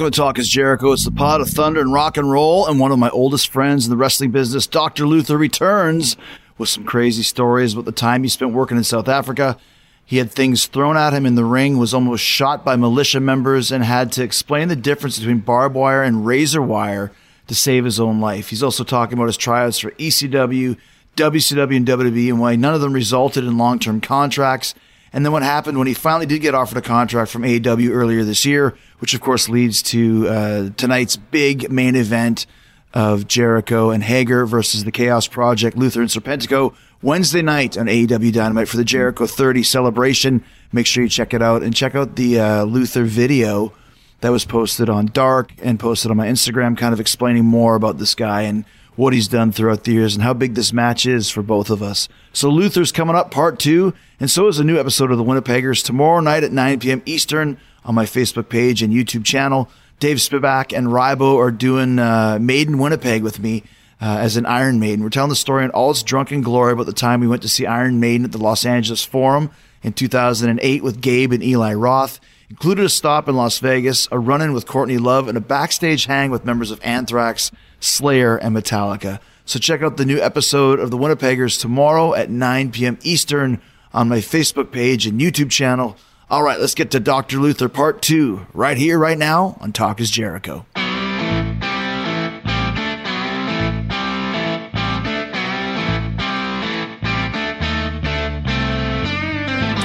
Welcome to Talk is Jericho. It's the pod of thunder and rock and roll, and one of my oldest friends in the wrestling business, Dr. Luther, returns with some crazy stories about the time he spent working in South Africa. He had things thrown at him in the ring, was almost shot by militia members, and had to explain the difference between barbed wire and razor wire to save his own life. He's also talking about his tryouts for ECW, WCW, and WWE, and why none of them resulted in long term contracts. And then what happened when he finally did get offered a contract from AEW earlier this year, which of course leads to uh, tonight's big main event of Jericho and Hager versus the Chaos Project, Luther and Serpentico, Wednesday night on AEW Dynamite for the Jericho 30 celebration. Make sure you check it out and check out the uh, Luther video that was posted on Dark and posted on my Instagram, kind of explaining more about this guy and what he's done throughout the years and how big this match is for both of us. So Luther's coming up, part two, and so is a new episode of the Winnipeggers tomorrow night at 9 p.m. Eastern on my Facebook page and YouTube channel. Dave Spivak and Rybo are doing uh, Maiden Winnipeg with me uh, as an Iron Maiden. We're telling the story in all its drunken glory about the time we went to see Iron Maiden at the Los Angeles Forum in 2008 with Gabe and Eli Roth. Included a stop in Las Vegas, a run in with Courtney Love, and a backstage hang with members of Anthrax, Slayer, and Metallica. So check out the new episode of the Winnipeggers tomorrow at 9 p.m. Eastern on my Facebook page and YouTube channel. All right, let's get to Dr. Luther Part 2 right here, right now on Talk is Jericho.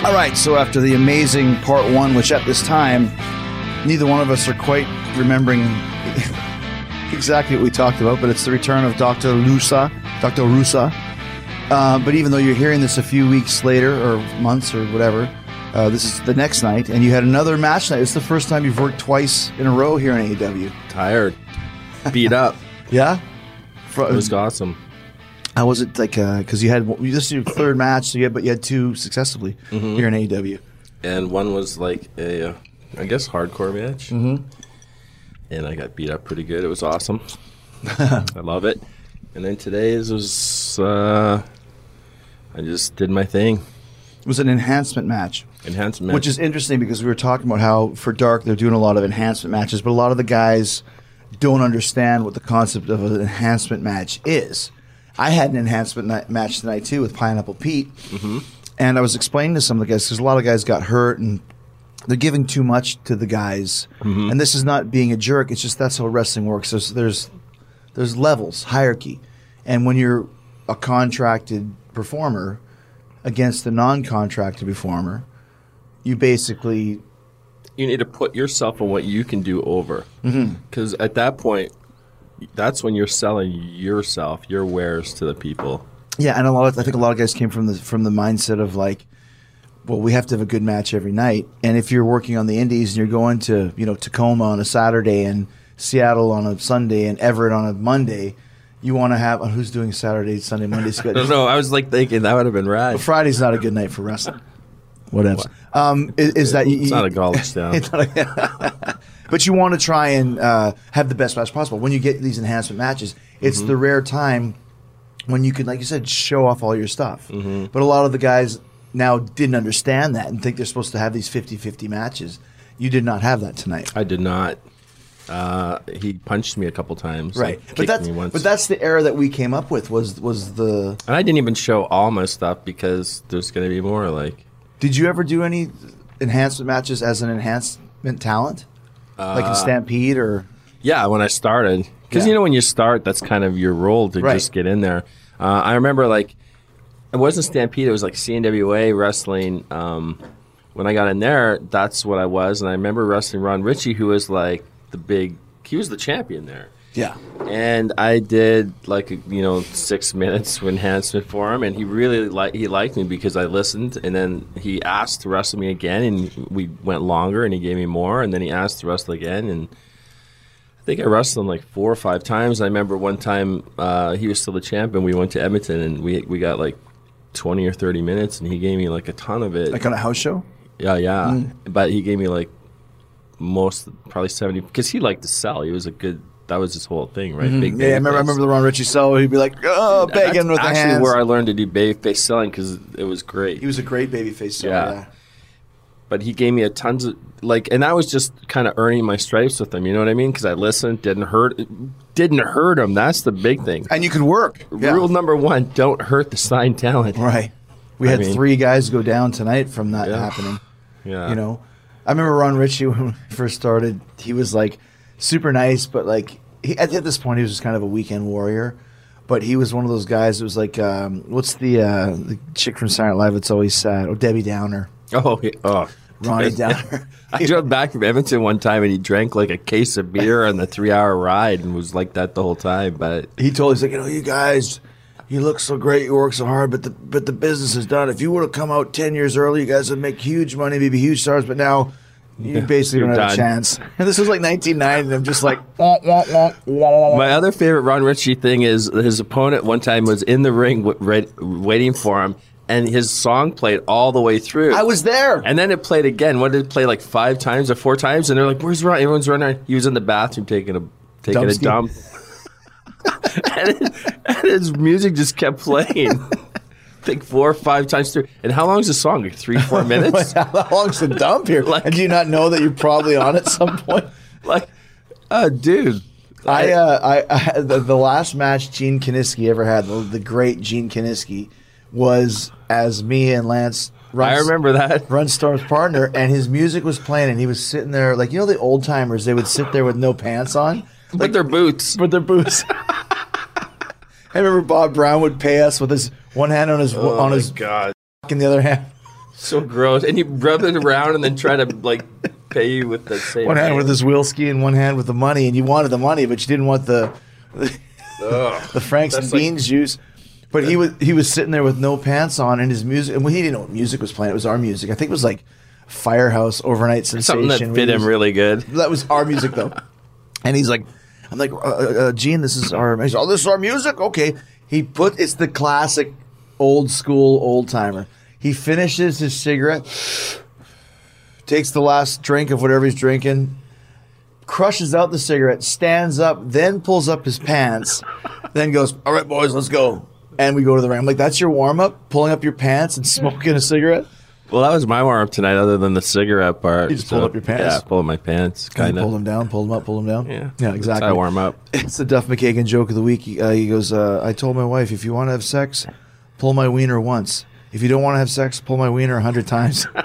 All right, so after the amazing part one, which at this time, neither one of us are quite remembering exactly what we talked about, but it's the return of Dr. Lusa, Dr. Rusa. Uh, but even though you're hearing this a few weeks later or months or whatever, uh, this is the next night, and you had another match night. It's the first time you've worked twice in a row here in AEW. Tired, beat up. Yeah, Fro- It was awesome. How was it like? Because you had this is your third match, so you had, but you had two successively Mm-hmm. here in AEW. And one was like a, uh, I guess, hardcore match. Mm-hmm. And I got beat up pretty good. It was awesome. I love it. And then today's was, uh, I just did my thing. It was an enhancement match. Enhancement. Which is interesting because we were talking about how for Dark they're doing a lot of enhancement matches, but a lot of the guys don't understand what the concept of an enhancement match is. I had an enhancement ni- match tonight too with Pineapple Pete, mm-hmm. and I was explaining to some of the guys because a lot of guys got hurt and they're giving too much to the guys. Mm-hmm. And this is not being a jerk; it's just that's how wrestling works. There's there's there's levels, hierarchy, and when you're a contracted performer against a non-contracted performer, you basically you need to put yourself on what you can do over. Mm-hmm. Because at that point, that's when you're selling yourself, your wares to the people. Yeah, and a lot of I think a lot of guys came from the from the mindset of like, well, we have to have a good match every night, and if you're working on the Indies and you're going to you know Tacoma on a Saturday and Seattle on a Sunday and Everett on a Monday, you want to have oh, who's doing Saturday, Sunday, Monday No, schedule. no, I was like thinking that would have been rad. Friday's not a good night for wrestling. Whatever. Um, is, is that you, It's not a college town. It's not a- but you want to try and uh, have the best match possible. When you get these enhancement matches, it's Mm-hmm. the rare time when you can, like you said, show off all your stuff. Mm-hmm. But a lot of the guys now didn't understand that and think they're supposed to have these 50 50 matches. You did not have that tonight. I did not. Uh, he punched me a couple times. Right, but that's but that's the era that we came up with was was the. And I didn't even show all my stuff because there's going to be more. Like, Did you ever do any enhancement matches as an enhancement talent, like Uh, in Stampede or? yeah, when I started, because Yeah. you know when you start, that's kind of your role to Right. just get in there. Uh, I remember like it wasn't Stampede; it was like CNWA wrestling. Um, when I got in there, that's what I was, and I remember wrestling Ron Ritchie, who was like the big. He was the champion there. Yeah, and I did like you know six minutes of enhancement for him, and he really like he liked me because I listened, and then he asked to wrestle me again, and we went longer, and he gave me more, and then he asked to wrestle again, and I think I wrestled him like four or five times. I remember one time uh, he was still the champion. We went to Edmonton, and we we got like twenty or thirty minutes, and he gave me like a ton of it. like on a house show. Yeah, yeah. Mm. But he gave me like most, probably seventy, because he liked to sell. He was a good. That was his whole thing, right? Mm-hmm. Yeah, I remember. I remember the Ron Ritchie sell. He'd be like, "Oh, begging with actually hands." where I learned to do babyface selling because it was great. he was a great babyface seller. Yeah. Yeah. but he gave me a tons of like, and I was just kind of earning my stripes with him. You know what I mean? Because I listened, didn't hurt, didn't hurt him. That's the big thing. and you could work. Yeah. Rule number one: don't hurt the signed talent. Right. We I had mean- three guys go down tonight from that Yeah. happening. Yeah, You know, I remember Ron Ritchie when we first started. He was like super nice, but like he, at, at this point, he was just kind of a weekend warrior. But he was one of those guys. that was like, um, what's the uh, the chick from Silent Live? It's always sad. Oh, Debbie Downer, Oh, he, oh. Ronnie Downer. I drove back from Edmonton one time and he drank like a case of beer on the three hour ride and was like that the whole time. But he told us like, you know, you guys, you look so great, you work so hard, but the but the business is done. If you would have come out ten years early, you guys would make huge money, maybe huge stars. But now. You basically You're don't have a chance. And this was like 1990, and I'm just like, wah, wah, wah, my other favorite Ron Ritchie thing is his opponent one time was in the ring w- read, waiting for him and his song played all the way through. I was there. And then it played again. What did it play like five times or four times? And they're like, "Where's Ron?" Everyone's running. He was in the bathroom taking a taking a dump. and, it- and his music just kept playing. Like four or five times through. And how long is the song? Like three, four minutes? How long's the dump here? Like- and do you not know that you're probably on at some point? like, uh, dude. I, uh, I, I the, the last match Gene Kiniski ever had, the, the great Gene Kiniski, was as me and Lance. Runs, I remember that. Runstorm's partner, and his music was playing, and he was sitting there like you know the old timers. They would sit there with no pants on, With their boots. with their boots. I remember Bob Brown would pay us with his one hand on his Oh on my his God. and the other hand So gross. And you rub it around and then try to like pay you with the same one hand with his wheelski and one hand with the money, and you wanted the money, but you didn't want the the Franks and That's like- beans juice. But he was he was sitting there with no pants on, and his music. And he didn't know what music was playing. It was our music. I think it was like Firehouse, Overnight Sensation. something that fit him was- really good. That was our music though. and he's like, I'm like, uh, uh, Gene, this is our. He's, oh, this is our music. Okay. He put it's the classic, old school old timer. He finishes his cigarette, takes the last drink of whatever he's drinking, crushes out the cigarette, stands up, then pulls up his pants, then goes, "All right, boys, let's go." And we go to the ring. I'm like, "That's your warm up, pulling up your pants and smoking a cigarette." Well, that was my warm up tonight, other than the cigarette part. You just pulled up your pants? Yeah, pulled my pants, Kind of pulled of. down, pulled him up, pulled him down. Yeah, yeah, exactly. I warm up. It's the Duff McKagan joke of the week. He, uh, he goes, uh, I told my wife, if you want to have sex, pull my wiener once. If you don't want to have sex, pull my wiener a hundred times.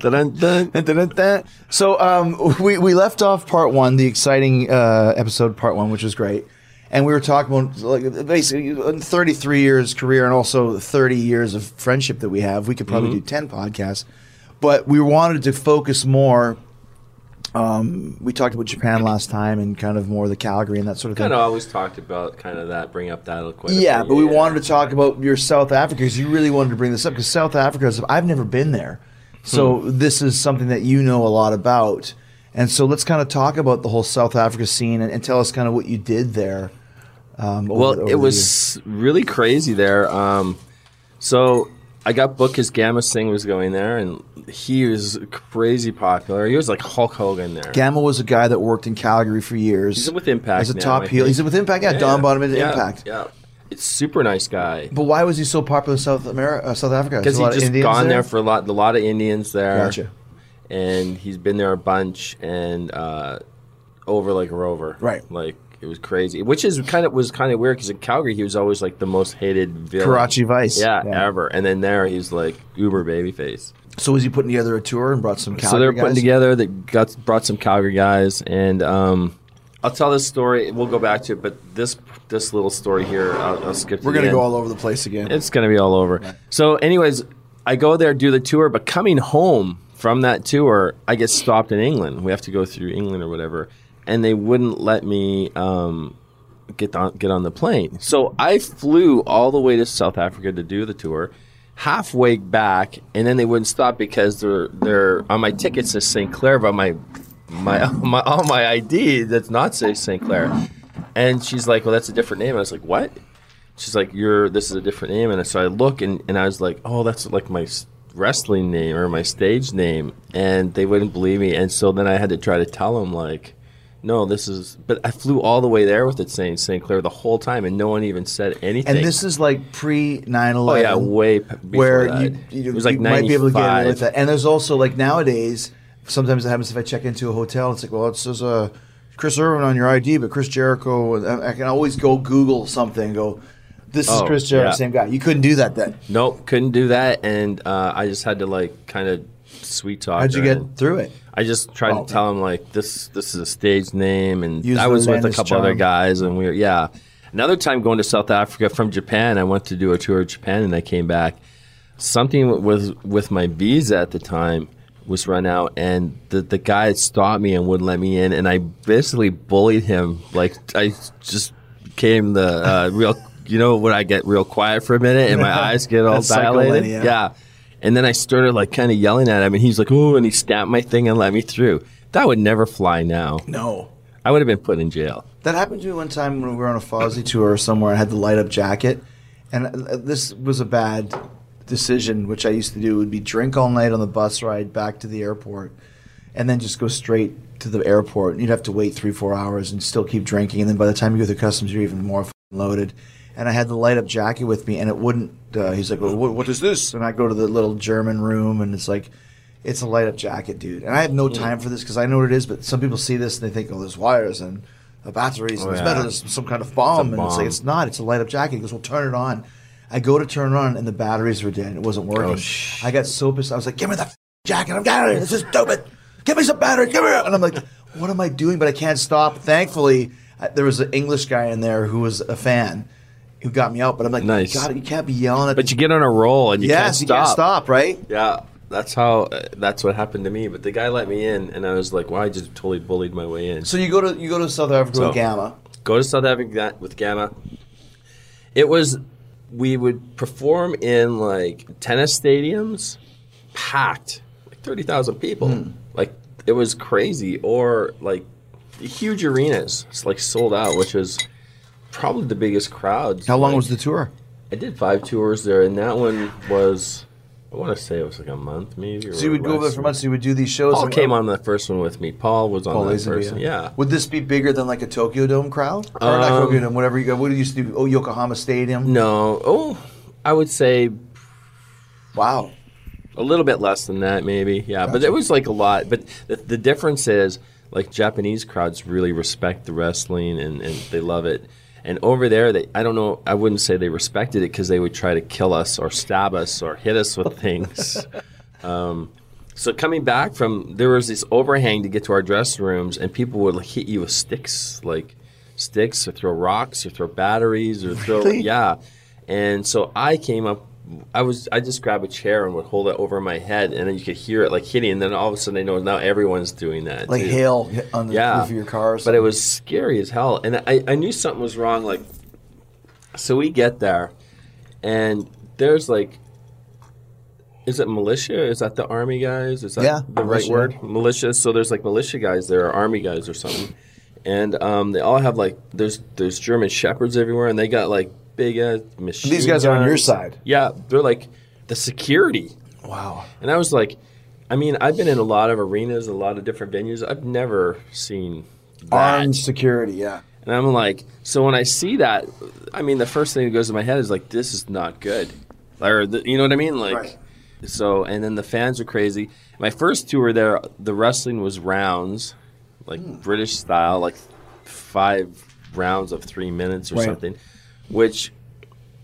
Dun, dun, dun, so um, we, we left off part one, the exciting uh, episode part one, which was great. And we were talking about like basically uh, 33 years career and also 30 years of friendship that we have. We could probably do 10 podcasts, but we wanted to focus more. Um, we talked about Japan last time and kind of more the Calgary and that sort of thing. Kind of always talked about kind of that, bring up that quite a Yeah, bit. but we wanted to talk about your South Africa because you really wanted to bring this up because South Africa is I've never been there, so Hmm. this is something that you know a lot about, and so let's kind of talk about the whole South Africa scene and, and tell us kind of what you did there. Um, over- Well, over it the was really crazy there. Um, so I got booked because Gama Singh was going there, and he was crazy popular. He was like Hulk Hogan there. Gama was a guy that worked in Calgary for years. He's with Impact as a now, top I heel. think. He's with Impact. Yeah, Don Bottom into yeah, Impact. Yeah. It's super nice guy. But why was he so popular in South America, uh, South Africa? Because There's a lot he's just Indians gone there? for a lot, a lot of Indians there. Gotcha. And he's been there a bunch and uh, over like a rover. Right. Like it was crazy, which is kind of was kind of weird because in Calgary he was always like the most hated villain. Karachi Vice. Yeah, Yeah. ever. And then there he's like uber babyface. So was he putting together a tour and brought some Calgary so they're guys? putting together. They got brought some Calgary guys, and um, I'll tell this story. We'll go back to it, but this this little story here, I'll, I'll skip. We're gonna end. go all over the place again. It's going to be all over. So, anyways, I go there, do the tour, but coming home from that tour, I get stopped in England. We have to go through England or whatever, and they wouldn't let me um, get on get on the plane. So I flew all the way to South Africa to do the tour. Halfway back, and then they wouldn't stop because they're they're on my tickets says St. Clair, but my my my on my ID that's not say St. Clair. And she's like, "Well, that's a different name." I was like, "What?" she's like, "You're this is a different name," and so I look and, and I was like, "Oh, that's like my wrestling name or my stage name," and they wouldn't believe me, and so then I had to try to tell them like, "No, this is." But I flew all the way there with it saying St. Clair the whole time, and no one even said anything. and this is like pre 9 oh 11. yeah, way where that. you, you, it was like you might be able to get away 95. with that. And there's also like nowadays, sometimes it happens if I check into a hotel. It's like, well, it says uh, Chris Irvine on your ID, but Chris Jericho. I I can always go Google something. Go, this is Oh, Chris Jericho, yeah. same guy. You couldn't do that then. Nope, couldn't do that, and uh, I just had to like kind of sweet talk. How'd you get through it? I just tried Oh, to tell him like this this is a stage name, and Use I was with a couple other guys, and we were yeah. Another time going to South Africa from Japan, I went to do a tour of Japan, and I came back. Something was with my visa at the time was run out, and the the guy stopped me and wouldn't let me in, and I basically bullied him. Like I just became the uh, real, you know, when I get real quiet for a minute and my eyes get all dilated. Yeah. And then I started like kind of yelling at him, and he's like, "Oh!" and he stamped my thing and let me through. That would never fly now. No. I would have been put in jail. That happened to me one time when we were on a Fozzy tour or somewhere. I had the light up jacket, and uh, this was a bad decision. Which I used to do would be drink all night on the bus ride back to the airport, and then just go straight to the airport. And You'd have to wait three four hours and still keep drinking, and then by the time you go through customs, you're even more f***ing loaded. And I had the light up jacket with me, and it wouldn't. Uh, he's like, well, what, "What is this?" And I go to the little German room, and it's like. It's a light up jacket, dude. And I have no time for this because I know what it is, but some people see this and they think, oh, there's wires and uh, batteries and Oh, there's yeah. metal, there's some kind of bomb. It's And it's like, it's not. It's a light up jacket. He goes, well, turn it on. I go to turn it on and the batteries were dead. It wasn't working. Oh, sh- I got so pissed. I was like, give me the f- jacket. I'm getting it. This is stupid. Give me some batteries. Give me it. And I'm like, what am I doing? But I can't stop. Thankfully, I, there was an English guy in there who was a fan who got me out. But I'm like, Nice. God, you can't be yelling at But you get on a roll and you yes, can't you stop. can't stop, right? Yeah, that's how. Uh, that's what happened to me. But the guy let me in, and I was like, "Well, I just totally bullied my way in." So you go to you go to South Africa So- with Gama. go to South Africa with Gama. It was we would perform in like tennis stadiums, packed, like thirty thousand people. Hmm. Like it was crazy, or like huge arenas, it's like sold out, which was probably the biggest crowds. How long Like, was the tour? I did five tours there, and that one was. I want to say it was like a month, maybe. So you would go over there for months. You would do these shows. Paul and- came on the first one with me. Paul was on Paul that first. one. Yeah. Would this be bigger than like a Tokyo Dome crowd? Or not Um, Tokyo Dome, whatever you go. What did you used to do? Oh, Yokohama Stadium. No. Oh, I would say Wow. a little bit less than that, maybe. Yeah, but it was like a lot. But the, the difference is, like Japanese crowds really respect the wrestling and, and they love it. And over there, they I don't know. I wouldn't say they respected it because they would try to kill us or stab us or hit us with things. um, so coming back from there was this overhang to get to our dressing rooms, and people would like, hit you with sticks, like sticks, or throw rocks, or throw batteries, or throw Really? yeah. And so I came up. I was I just grab a chair and would hold it over my head, and then you could hear it like hitting. And then all of a sudden, I know now everyone's doing that. Like too. hail on the yeah, roof of your cars. But it was scary as hell, and I, I knew something was wrong. Like, so we get there, and there's like, is it militia? Is that the army guys? Is that Yeah, the right word? Militia. So there's like militia guys there, or army guys, or something, and um, they all have like there's there's German shepherds everywhere, and they got like big uh, machine. These guys are on your side. Yeah, they're like the security. wow. And I was like, I mean, I've been in a lot of arenas, a lot of different venues. I've never seen that. Armed security. Yeah. And I'm like, so when I see that, I mean, the first thing that goes to my head is like, this is not good. Or, the, you know what I mean? Like, Right. so, and then the fans are crazy. My first tour there, the wrestling was rounds, like Hmm. British style, like five rounds of three minutes or Right. something. Which,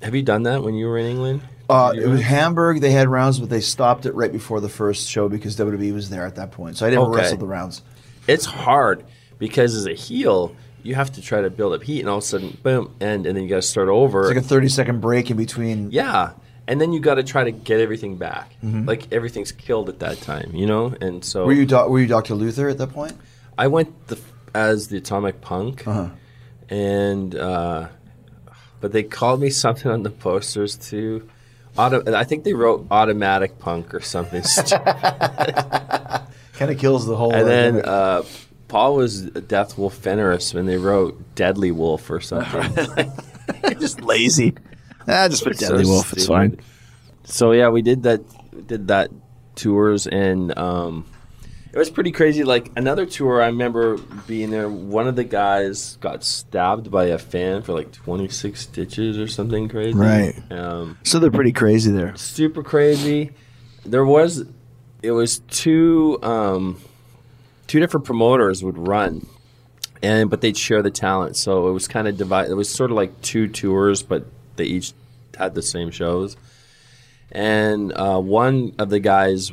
have you done that when you were in England? Uh, it was Hamburg. They had rounds, but they stopped it right before the first show because WWE was there at that point. So I never Okay. wrestled the rounds. it's hard because as a heel, you have to try to build up heat, and all of a sudden, boom, end, and then you got to start over. It's like a thirty second break in between. yeah, and then you got to try to get everything back. Mm-hmm. Like everything's killed at that time, you know. And so Were you doc- were you Doctor Luther at that point? I went the, as the Atomic Punk, Uh-huh. and uh, but they called me something on the posters too. Auto, I think they wrote automatic punk or something. Kind of kills the whole. And then uh, Paul was Death Wolf Fenris when they wrote Deadly Wolf or something. just lazy. Ah, just put So Deadly Wolf. It's fine. So yeah, we did that. Did that tours and um, it was pretty crazy. Like another tour, I remember being there. One of the guys got stabbed by a fan for like twenty six stitches or something crazy. Right. Um, So they're pretty crazy there. super crazy. There was, it was two, um, two different promoters would run, and but they'd share the talent. So it was kind of divided. It was sort of like two tours, but they each had the same shows. And uh, one of the guys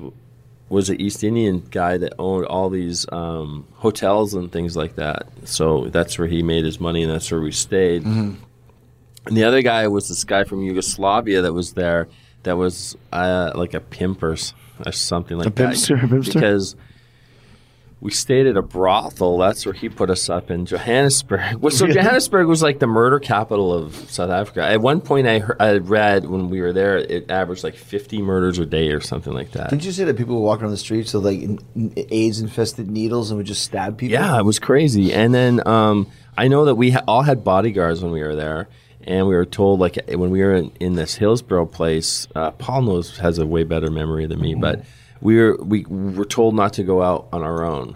was an East Indian guy that owned all these um, hotels and things like that. So that's where he made his money, and that's where we stayed. And the other guy was this guy from Yugoslavia that was there that was uh, like a pimp or, or something like A that. pimpster, a pimpster? Because we stayed at a brothel. That's where he put us up in Johannesburg. So Johannesburg was like the murder capital of South Africa. At one point, I, heard, I read when we were there, it averaged like 50 murders a day or something like that. Didn't you say that people were walking on the streets with like AIDS infested needles and would just stab people? Yeah, it was crazy. And then um, I know that we ha- all had bodyguards when we were there, and we were told like when we were in, in this Hillsborough place. Uh, Paul knows has a way better memory than me, but we were we were told not to go out on our own.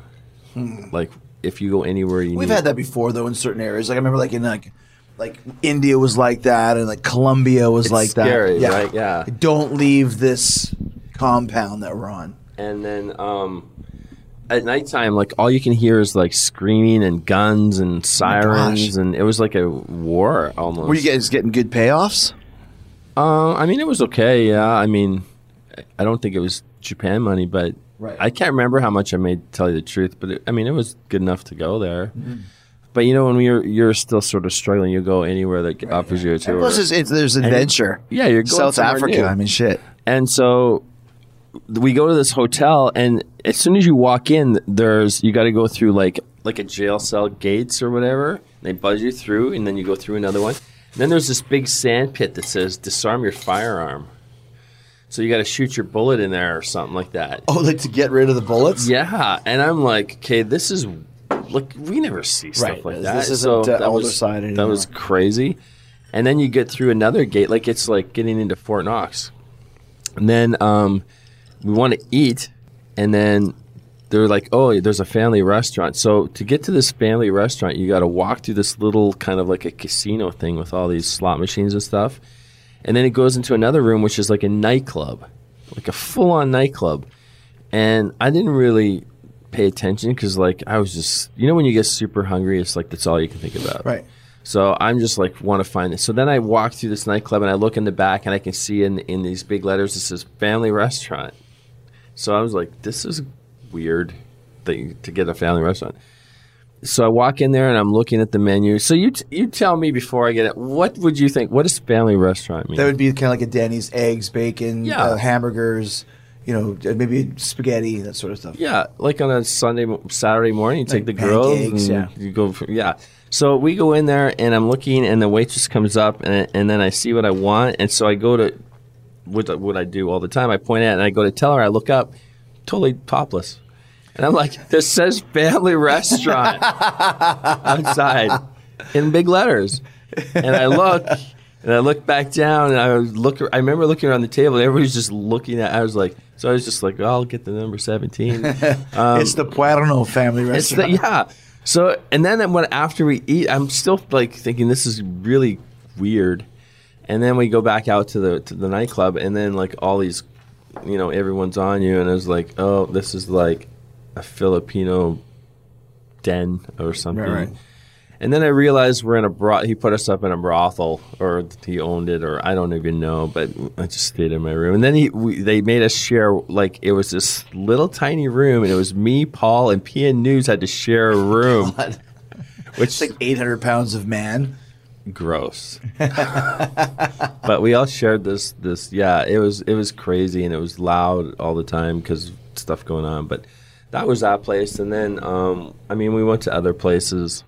Like if you go anywhere, you We've need, had that before though in certain areas. Like I remember like in like like India was like that and like Colombia was It's like scary, that. right? Yeah. Don't leave this compound that we're on. and then um, at nighttime, like all you can hear is like screaming and guns and sirens, and it was like a war almost. Were you guys getting good payoffs? Uh, I mean, it was okay. Yeah, I mean, I don't think it was Japan money, but Right. I can't remember how much I made. To tell you the truth, but it, I mean, it was good enough to go there. Mm-hmm. But you know, when you're you're still sort of struggling, you go anywhere that offers you a tour. Plus, it's, it's, there's adventure. yeah, you're going South Africa. new. I mean, shit. And so we go to this hotel, and as soon as you walk in, there's you got to go through like like a jail cell gates or whatever. They buzz you through, and then you go through another one. And then there's this big sand pit that says "disarm your firearm." So you got to shoot your bullet in there or something like that. Oh, like to get rid of the bullets? Yeah, and I'm like, okay, this is look, we never see stuff Right. like This- that. this isn't, so that older was side that was crazy. And then you get through another gate, like it's like getting into Fort Knox. And then um, we want to eat, and then they're like, "Oh, there's a family restaurant." So to get to this family restaurant, you got to walk through this little kind of like a casino thing with all these slot machines and stuff, and then it goes into another room, which is like a nightclub, like a full-on nightclub. And I didn't really pay attention because, like, I was just, you know, when you get super hungry, it's like that's all you can think about. Right. So I'm just like want to find it. So then I walk through this nightclub and I look in the back and I can see in in these big letters it says family restaurant. So I was like, this is weird thing to get a family restaurant. So I walk in there and I'm looking at the menu. So you t- you tell me before I get it, what would you think? What does family restaurant mean? That would be kind of like a Denny's, eggs, bacon, Yeah. uh, hamburgers, you know, uh, maybe spaghetti, that sort of stuff. Yeah, like on a Sunday, Saturday morning, you take the Like girls and yeah. you go. For, yeah. So we go in there, and I'm looking, and the waitress comes up, and, and then I see what I want, and so I go to what what I do all the time. I point at, it and I go to tell her. I look up, totally topless, and I'm like, "This says family restaurant outside in big letters," and I look. And I look back down, and I was look. I remember looking around the table, and everybody's just looking at. I was like, so I was just like, oh, I'll get the number seventeen. Um, it's the Puerno family it's the, restaurant. yeah. So and then when after we eat, I'm still like thinking this is really weird. And then we go back out to the to the nightclub, and then like all these, you know, everyone's on you, and I was like, oh, this is like a Filipino den or something. Right, right. And then I realized we're in a bro- he put us up in a brothel, or he owned it, or I don't even know. But I just stayed in my room, and then he we, they made us share like it was this little tiny room, and it was me, Paul, and PN News had to share a room, which It's like 800 pounds of man. gross. but we all shared this this yeah, it was it was crazy and it was loud all the time cuz stuff going on, but that was that place and then um I mean we went to other places.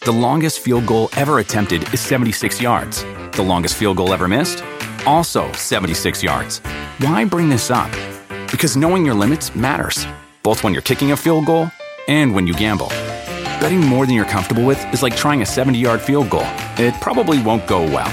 The longest field goal ever attempted is 76 yards. The longest field goal ever missed? Also 76 yards. Why bring this up? Because knowing your limits matters, both when you're kicking a field goal and when you gamble. Betting more than you're comfortable with is like trying a 70 yard field goal. It probably won't go well.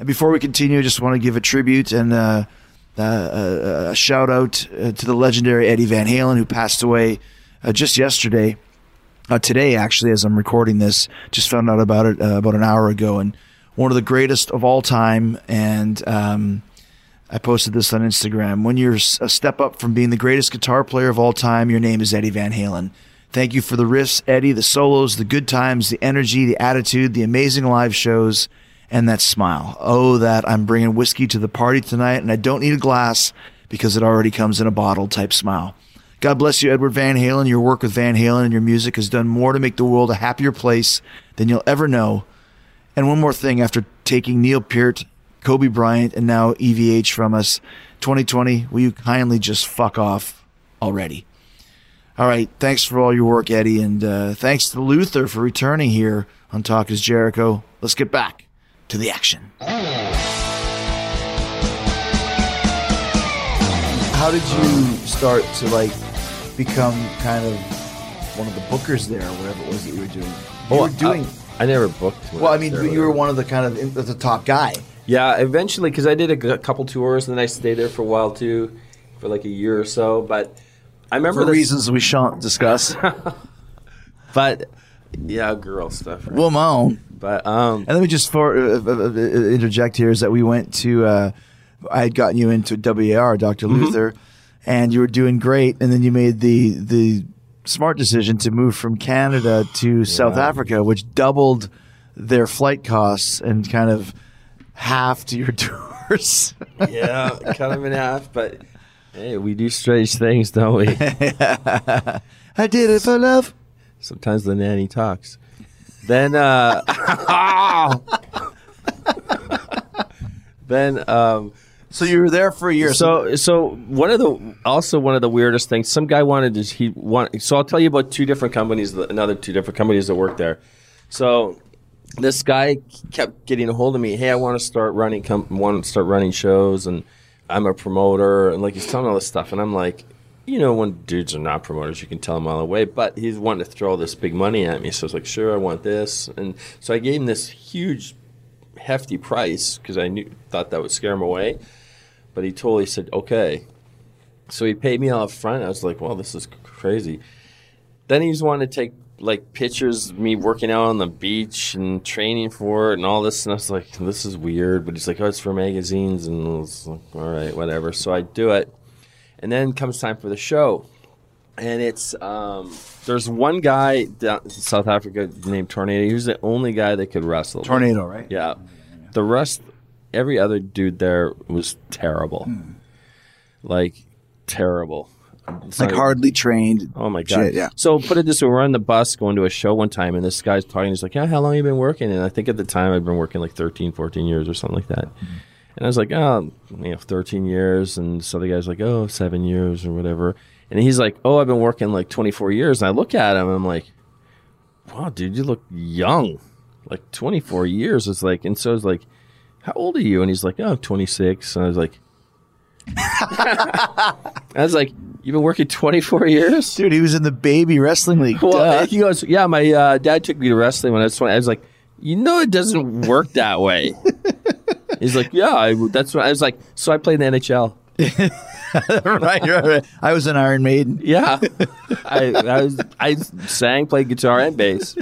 And before we continue, I just want to give a tribute and uh, uh, uh, a shout out to the legendary Eddie Van Halen, who passed away just yesterday. Today, actually, as I'm recording this, just found out about it about an hour ago, and one of the greatest of all time. And um, I posted this on Instagram. When you're a step up from being the greatest guitar player of all time, your name is Eddie Van Halen. Thank you for the riffs, Eddie, the solos, the good times, the energy, the attitude, the amazing live shows, and that smile. Oh, that I'm bringing whiskey to the party tonight, and I don't need a glass because it already comes in a bottle type smile. God bless you, Edward Van Halen. Your work with Van Halen and your music has done more to make the world a happier place than you'll ever know. And one more thing after taking Neil Peart, Kobe Bryant, and now EVH from us, 2020, will you kindly just fuck off already? All right. Thanks for all your work, Eddie. And uh, thanks to Luther for returning here on Talk is Jericho. Let's get back to the action. How did you start to like become kind of one of the bookers there, or whatever it was that you were doing? You Oh, were doing. I, I never booked. well, I mean, there, you were one of the kind of in, the top guy. Yeah, eventually, because I did a, couple tours and then I stayed there for a while too, for like a year or so. But I remember For this- reasons we shan't discuss. But yeah, girl stuff. Right? well, my own. but um, And let me just for, uh, uh, uh, interject here is that we went to, uh, I had gotten you into WAR, doctor Mm-hmm. Luther, and you were doing great. And then you made the, the smart decision to move from Canada to South Africa, which doubled their flight costs and kind of halved your tours. yeah, cut them in half. But hey, we do strange things, don't we? I did it for love. Sometimes the nanny talks. Then, uh, then, um, So you were there for a year. so so one of the also one of the weirdest things. Some guy wanted to he want. So I'll tell you about two different companies, another two different companies that work there. So this guy kept getting a hold of me. Hey, I want to start running. Come, want to start running shows, and I'm a promoter, and like he's telling me all this stuff, and I'm like, you know, when dudes are not promoters, you can tell them all away. But he's wanting to throw this big money at me, so I was like, sure, I want this, and so I gave him this huge, hefty price because I knew thought that would scare him away. But he totally said, okay. So he paid me all up front. I was like, well, this is crazy. Then he just wanted to take like pictures of me working out on the beach and training for it and all this. And I was like, this is weird. But he's like, oh, it's for magazines. And I was like, all right, whatever. So I do it. And then comes time for the show. And it's, um, there's one guy down in South Africa named Tornado. He was the only guy that could wrestle. Tornado, right? Yeah. The rest, every other dude there was terrible. Like, terrible. like hardly trained. Oh my god! Shit, yeah. So put it this way: we're on the bus going to a show one time, and this guy's talking. He's like, "Yeah, how long you been working?" And I think at the time I'd been working like 13, 14 years or something like that. And I was like, "Oh, you know, thirteen years." And so the guy's like, oh, seven years or whatever." And he's like, "Oh, I've been working like twenty four years." And I look at him, and I'm like, "Wow, dude, you look young. Like twenty four years." It's like, and so I was like, "How old are you?" And he's like, "Oh, 26. And I was like. I was like, "You've been working 24 years?" Dude, he was in the baby wrestling league. Well, Duh. he goes, "Yeah, my uh, dad took me to wrestling when I was 20." I was like, "You know, it doesn't work that way." He's like, "Yeah, I, that's what I was like." So I played in the NHL. right, right, right. I was an Iron Maiden. Yeah, I, I was I sang, played guitar and bass.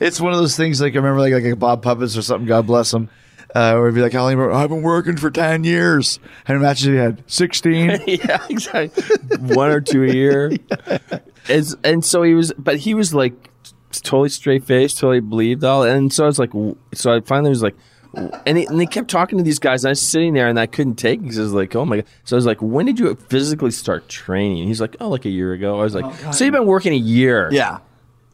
It's one of those things like I remember like, like Bob Puppets or something. God bless him. Uh, where it'd be like, I've been working for ten years, and imagine he had sixteen. yeah, exactly. One or two a year. It's, and so he was, but he was like totally straight faced, totally believed all. And so I was like, so I finally was like, and he, and they kept talking to these guys. And I was sitting there and I couldn't take it because I was like, oh my God. So I was like, when did you physically start training? He's like, oh, like a year ago. I was like, so you've been working a year. yeah,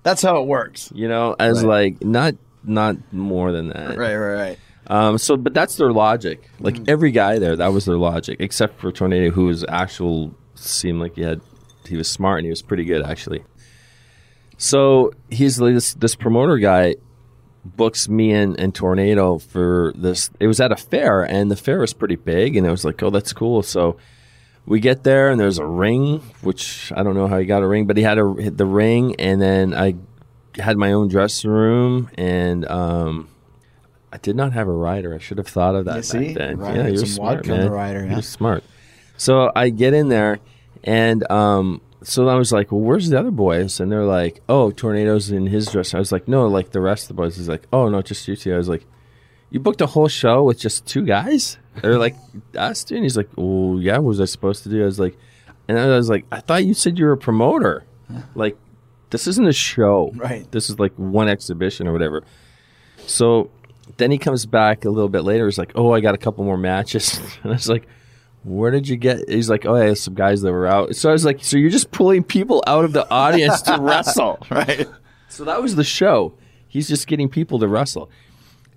that's how it works. You know, I was Right. like, not, not more than that. Right, right, right. Um, so, but that's their logic. Like every guy there, that was their logic, except for Tornado, who was actual seemed like he had he was smart and he was pretty good actually. So he's like this this promoter guy books me and, and Tornado for this. It was at a fair, and the fair was pretty big, and I was like, oh, that's cool. So we get there, and there's a ring, which I don't know how he got a ring, but he had a the ring, and then I had my own dressing room, and um, I did not have a rider. I should have thought of that Yeah, see? back then. Rider, yeah, you're smart, vodka on the man. rider, yeah. You're smart. So I get in there, and um, so I was like, "Well, where's the other boys?" And they're like, "Oh, tornadoes in his dress." I was like, "No, like the rest of the boys." He's like, "Oh no, just you two. I was like, "You booked a whole show with just two guys?" They're like, "Us, dude." And he's like, "Oh yeah, what was I supposed to do?" I was like, and I was like, "I thought you said you were a promoter. Like, this isn't a show. Right. This is like one exhibition or whatever." So then he comes back a little bit later. He's like, "Oh, I got a couple more matches," and I was like, "Where did you get?" He's like, "Oh, yeah, some guys that were out." So I was like, "So you're just pulling people out of the audience to wrestle?" Right. So that was the show. He's just getting people to wrestle,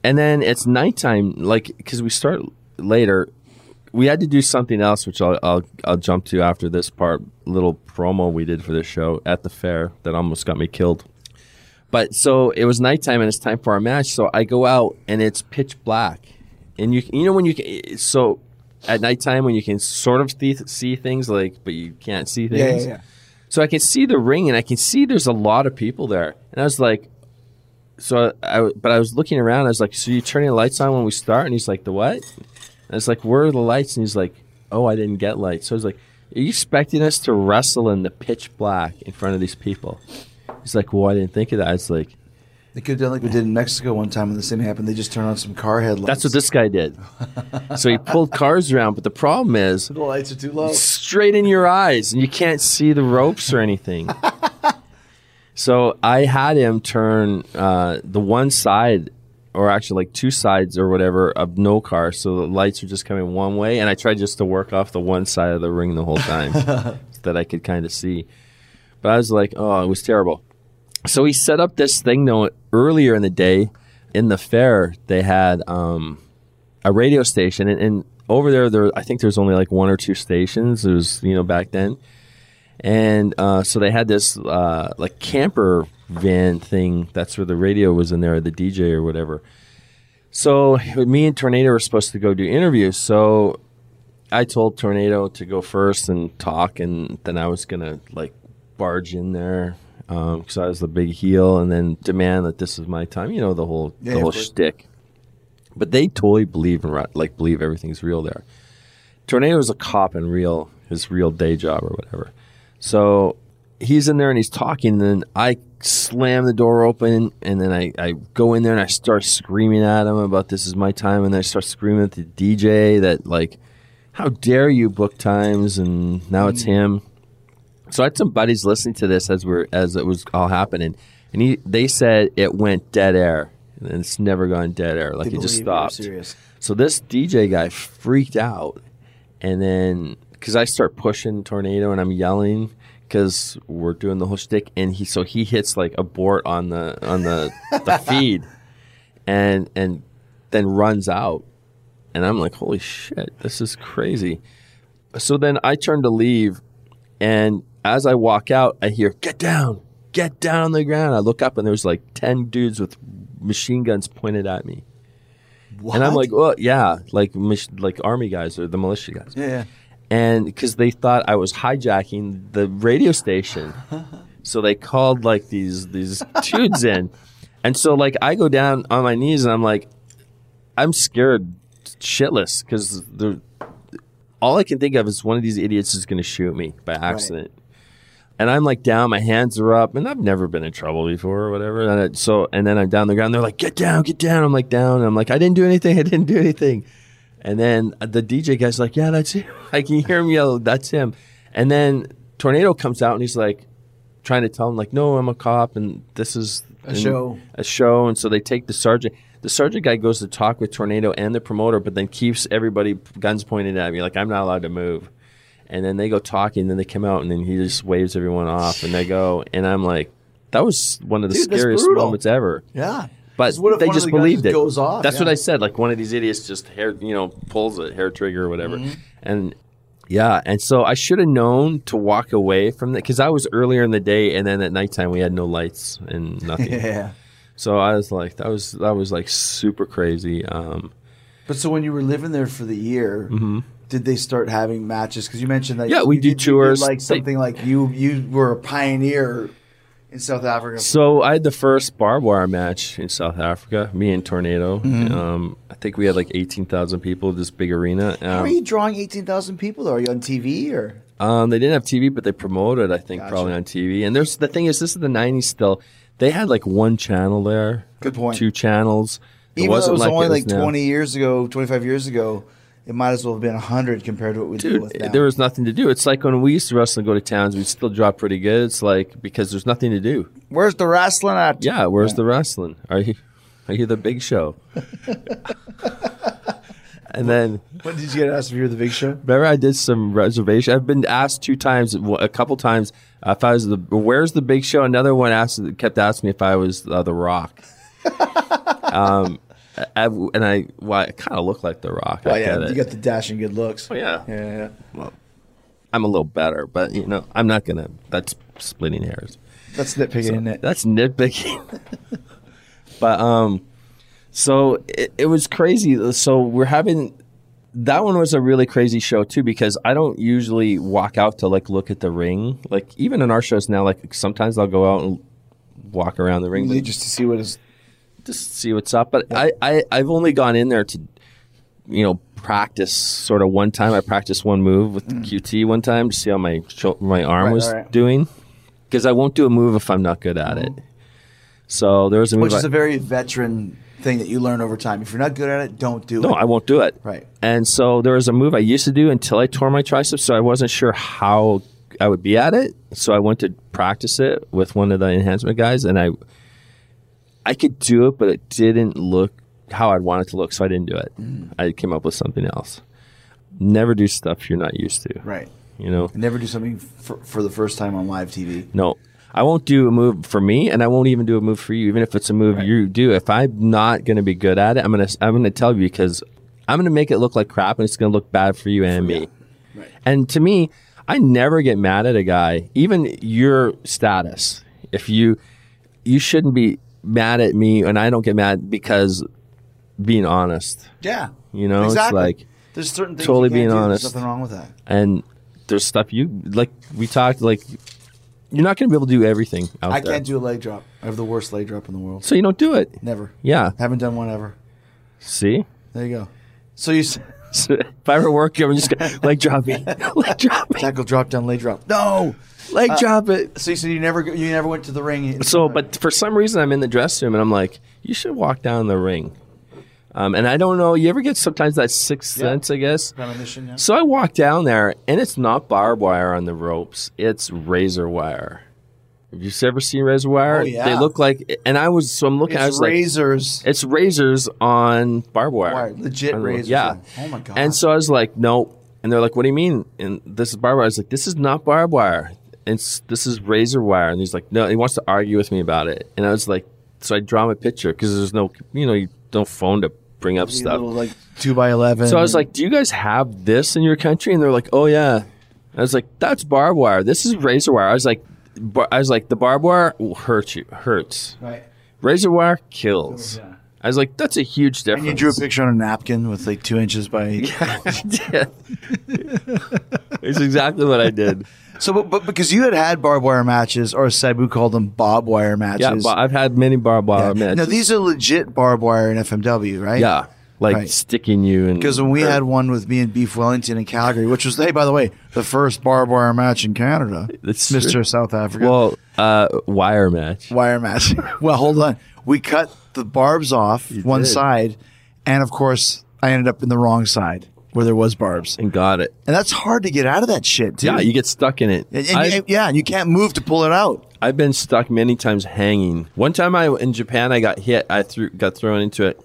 and then it's nighttime. Like because we start later, we had to do something else, which I'll I'll, I'll jump to after this part. Little promo we did for this show at the fair that almost got me killed. But so it was nighttime and it's time for our match. So I go out and it's pitch black, and you you know when you so at nighttime when you can sort of th- see things like but you can't see things. yeah, yeah. So I can see the ring and I can see there's a lot of people there, and I was like, so I, but I was looking around. I was like, so you turning the lights on when we start? And he's like, the what? And I was like, where are the lights? And he's like, oh, I didn't get lights. So I was like, are you expecting us to wrestle in the pitch black in front of these people? He's like, well, I didn't think of that. It's like, They could have done like we did in Mexico one time when the same happened. They just turned on some car headlights. that's what this guy did. so he pulled cars around, but the problem is The lights are too low. straight in your eyes and you can't see the ropes or anything. so I had him turn uh, the one side, or actually like two sides or whatever, of no car. So the lights are just coming one way. And I tried just to work off the one side of the ring the whole time so that I could kind of see. But I was like, oh, it was terrible. So he set up this thing though earlier in the day in the fair. They had um, a radio station, and, and over there, there I think there's only like one or two stations. It was you know back then, and uh, so they had this uh, like camper van thing. That's where the radio was in there, the DJ or whatever. So me and Tornado were supposed to go do interviews. So I told Tornado to go first and talk, and then I was gonna like barge in there Um, because I was the big heel, and then demand that this is my time. You know the whole Yeah, the whole shtick. But they totally believe in like believe everything's real there. Tornado is a cop in real his real day job or whatever. So he's in there and he's talking, and then I slam the door open, and then I, I go in there and I start screaming at him about this is my time, and then I start screaming at the DJ that like, how dare you book times, and now it's mm. him. So I had some buddies listening to this as we're as it was all happening, and he they said it went dead air, and it's never gone dead air, like They it just believe you were stopped. So this DJ guy freaked out, and then because I start pushing tornado and I'm yelling because we're doing the whole shtick, and he so he hits like abort on the on the the feed, and and then runs out, and I'm like, holy shit, this is crazy. So then I turn to leave, and as I walk out, I hear, "Get down, get down on the ground." I look up, and there's like ten dudes with machine guns pointed at me. And I'm like, well, yeah, like like army guys or the militia guys yeah, yeah. and because they thought I was hijacking the radio station, so they called like these these dudes in, and so like I go down on my knees and I'm like, I'm scared shitless because the all I can think of is one of these idiots is going to shoot me by accident. And I'm like down, my hands are up, and I've never been in trouble before or whatever. And it, so, and then I'm down the ground. They're like, "Get down, get down." I'm like down. And I'm like, "I didn't do anything. I didn't do anything." And then uh, the DJ guy's like, "Yeah, that's him." I can hear him yell, "That's him." And then Tornado comes out and he's like, trying to tell him like, "No, I'm a cop, and this is A show. a show." And so they take the sergeant. The sergeant guy goes to talk with Tornado and the promoter, but then keeps everybody guns pointed at me, like I'm not allowed to move. And then they go talking, and then they come out, and then he just waves everyone off, and they go, and I'm like, that was one of the Dude, scariest moments ever. Yeah. But they just the believed it. goes off? That's what I said. Like one of these idiots just hair, you know, pulls a hair trigger or whatever. Mm-hmm. And yeah, and so I should have known to walk away from that because I was earlier in the day, and then at nighttime we had no lights and nothing. Yeah. So I was like, that was that was like super crazy. Um, But so when you were living there for the year, did they start having matches? Because you mentioned that. Yeah, we you do did- you did tours. like They- something like you you were a pioneer in South Africa. so I had the first barbed wire match in South Africa. Me and Tornado. Mm-hmm. Um, I think we had like eighteen thousand people. This big arena. How Um, are you drawing eighteen thousand people? Though? Are you on TV or? Um, they didn't have TV, but they promoted. I think Gotcha. probably on TV. And there's the thing is, this is the '90s. Still, they had like one channel there. Good point. Two channels. It Even though it wasn't was only it like now. twenty years ago, twenty five years ago, it might as well have been hundred compared to what we deal Dude, with now. there was nothing to do. It's like when we used to wrestle and go to towns, we'd still drop pretty good. It's like because there's nothing to do. Where's the wrestling at? Yeah, where's the wrestling? Are you are you the big show? and then When did you get asked if you were the big show? Remember, I did some reservation. I've been asked two times, a couple times, uh, if I was the where's the big show. Another one asked, kept asking me if I was uh, the Rock. um, I, and I, well, I kind of look like the Rock. Oh I yeah, you got the dashing good looks. Oh, yeah. yeah, yeah. Well, I'm a little better, but you know, I'm not gonna. That's splitting hairs. That's nitpicking, isn't it? That's nitpicking. but um, so it, it was crazy. So we're having that one was a really crazy show too because I don't usually walk out to like look at the ring. Like even in our shows now, like sometimes I'll go out and walk around the ring but just to see what is. Just see what's up. But I, I I've only gone in there to you know practice sort of one time. I practiced one move with the QT one time to see how my my arm Mm. Right, was right. doing because I won't do a move if I'm not good at it. So there was a move. Which is I- a very veteran thing that you learn over time. If you're not good at it, don't do no, it. No, I won't do it. Right. And so there was a move I used to do until I tore my triceps, so I wasn't sure how I would be at it. So I went to practice it with one of the enhancement guys, and I I could do it, but it didn't look how I'd want it to look, so I didn't do it. Mm. I came up with something else. Never do stuff you're not used to. Right. You know. And never do something for, for the first time on live TV. No, I won't do a move for me, and I won't even do a move for you, even if it's a move you do. If I'm not going to be good at it, I'm gonna I'm gonna tell you because I'm gonna make it look like crap, and it's gonna look bad for you and me. Right. And to me, I never get mad at a guy, even your status. If you you shouldn't be mad at me, and I don't get mad because being honest. Yeah. You know, it's exactly. like there's certain things totally being do. There's honest. nothing wrong with that. and there's stuff you like. We talked like you're not going to be able to do everything out I there. can't do a leg drop. I have the worst leg drop in the world. So you don't do it. Never. Yeah. Haven't done one ever. See? There you go. So you s- if I ever work, I'm just going leg drop me. leg drop me. tackle drop down leg drop. No. Leg drop it. So you you never go- you never went to the ring. So, but for some reason, I'm in the dressing room and I'm like, you should walk down the ring. Um, and I don't know, you ever get sometimes that sixth sense, I guess? Yeah. So I walk down there and it's not barbed wire on the ropes, it's razor wire. Have you ever seen razor wire? Oh, yeah. They look like, and I was, so I'm looking, I It's was like, razors. it's razors on barbed wire. Wire, legit On razors, Yeah. yeah. Oh my God. And so I was like, nope. and they're like, "What do you mean?" And this is barbed wire. I was like, "This is not barbed wire. It's this is razor wire." And he's like, "No." He wants to argue with me about it, and I was like, "So I draw my picture because there's no, you know, you don't phone to bring up stuff." little, like two by eleven. So I was like, "Do you guys have this in your country?" And they're like, "Oh yeah." I was like, "That's barbed wire. This is razor wire." I was like, bar- "I was like, the barbed wire will hurt you, hurts. right. Razor wire kills." Yeah. I was like, "That's a huge difference." And you drew a picture on a napkin with like two inches by. Yeah. it's exactly what I did. So, but, but because you had had barbed wire matches, or Sabu called them, bob wire matches. Yeah, but I've had many barbed wire Yeah. matches. Now these are legit barbed wire in FMW, right? yeah, like Right. sticking you Because when we had one with me and Beef Wellington in Calgary, which was, hey, by the way, the first barbed wire match in Canada, That's Mr. true. South Africa. well, uh, wire match. wire match. well, hold on. We cut the barbs off one did. side, and of course, I ended up in the wrong side where there was barbs, and got it. and that's hard to get out of that shit, too. Yeah, you get stuck in it. and, and- and- yeah, and you can't move to pull it out. I've been stuck many times hanging. One time I in Japan, I got hit. I threw got thrown into it,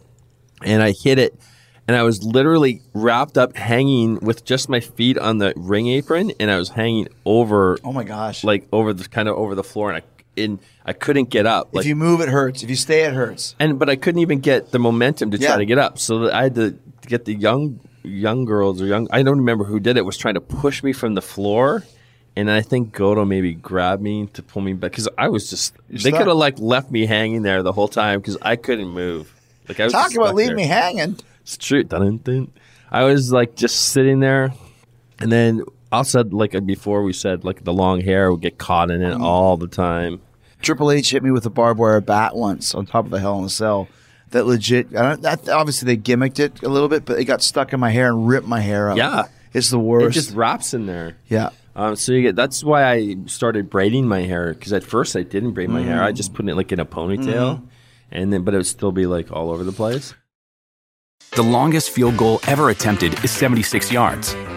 and I hit it, and I was literally wrapped up, hanging with just my feet on the ring apron, and I was hanging over, Oh my gosh! like over the kind of over the floor, and I in I couldn't get up. Like if you move, it hurts. If you stay, it hurts. and but I couldn't even get the momentum to Yeah. try to get up. So I had to get the young young girls or young I don't remember who did it was trying to push me from the floor. And I think Goto maybe grabbed me to pull me back because I was just they could have like left me hanging there the whole time because I couldn't move. Like I was Talk just about leave there. me hanging. It's true. I was like just sitting there, and then also like before we said like the long hair would get caught in Mm. it all the time. Triple H hit me with a barbed wire bat once on top of the Hell in a Cell. That legit. I don't, that, obviously, they gimmicked it a little bit, but it got stuck in my hair and ripped my hair up. Yeah. it's the worst. It just wraps in there. yeah. Um, so you get that's why I started braiding my hair because at first I didn't braid my hair. I Mm. just put it like in a ponytail, Mm-hmm. and then but it would still be like all over the place. The longest field goal ever attempted is 76 yards.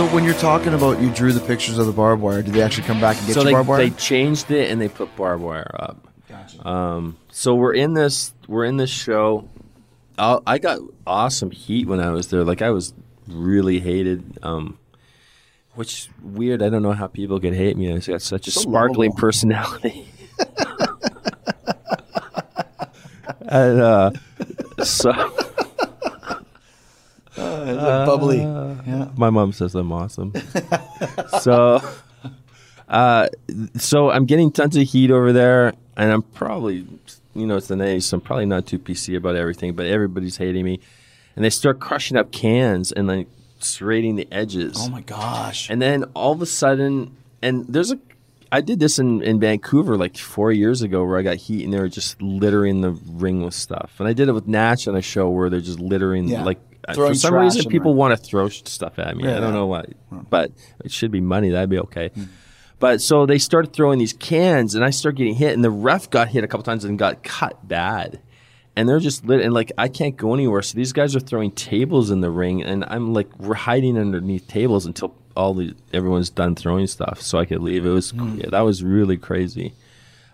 So when you're talking about you drew the pictures of the barbed wire, did they actually come back and get so you they, barbed wire? they changed it and they put barbed wire up. Um, so we're in this we're in this show. i I got awesome heat when I was there. Like I was really hated. Um, which weird. I don't know how people could hate me. I just got such a So sparkling lovable. personality. and uh, so bubbly. yeah. my mom says I'm awesome. so, uh, so I'm getting tons of heat over there, and I'm probably, you know, it's the '80s, so I'm probably not too PC about everything. But everybody's hating me, and they start crushing up cans and like serrating the edges. Oh my gosh. And then all of a sudden, and there's a, I did this in, in Vancouver like four years ago where I got heat and they were just littering the ring with stuff. And I did it with Natch on a show where they're just littering, Yeah. like, uh, for some reason people want to throw stuff at me. I don't know why, but it should be money. That'd be okay. Hmm. But so they started throwing these cans and I started getting hit and the ref got hit a couple times and got cut bad. And they're just lit and like I can't go anywhere. So these guys are throwing tables in the ring and I'm like we're hiding underneath tables until all the everyone's done throwing stuff so I could leave. It was yeah, that was really crazy.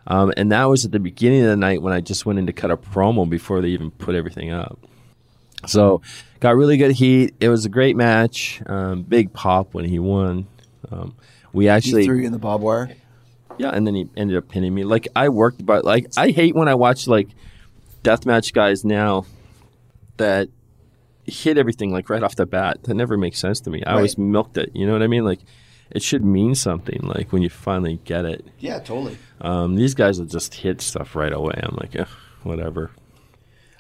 Um, and that was at the beginning of the night when I just went in to cut a promo before they even put everything up. So got really good heat. It was a great match. Um, big pop when he won. Um, we He actually threw you in the barbed wire. yeah, and then he ended up pinning me. Like I worked, but like I hate when I watch like deathmatch guys now that hit everything like right off the bat. That never makes sense to me. I always milked it. You know what I mean? Like it should mean something. Like when you finally get it. Yeah, totally. Um, these guys will just hit stuff right away. I'm like, Ugh, whatever.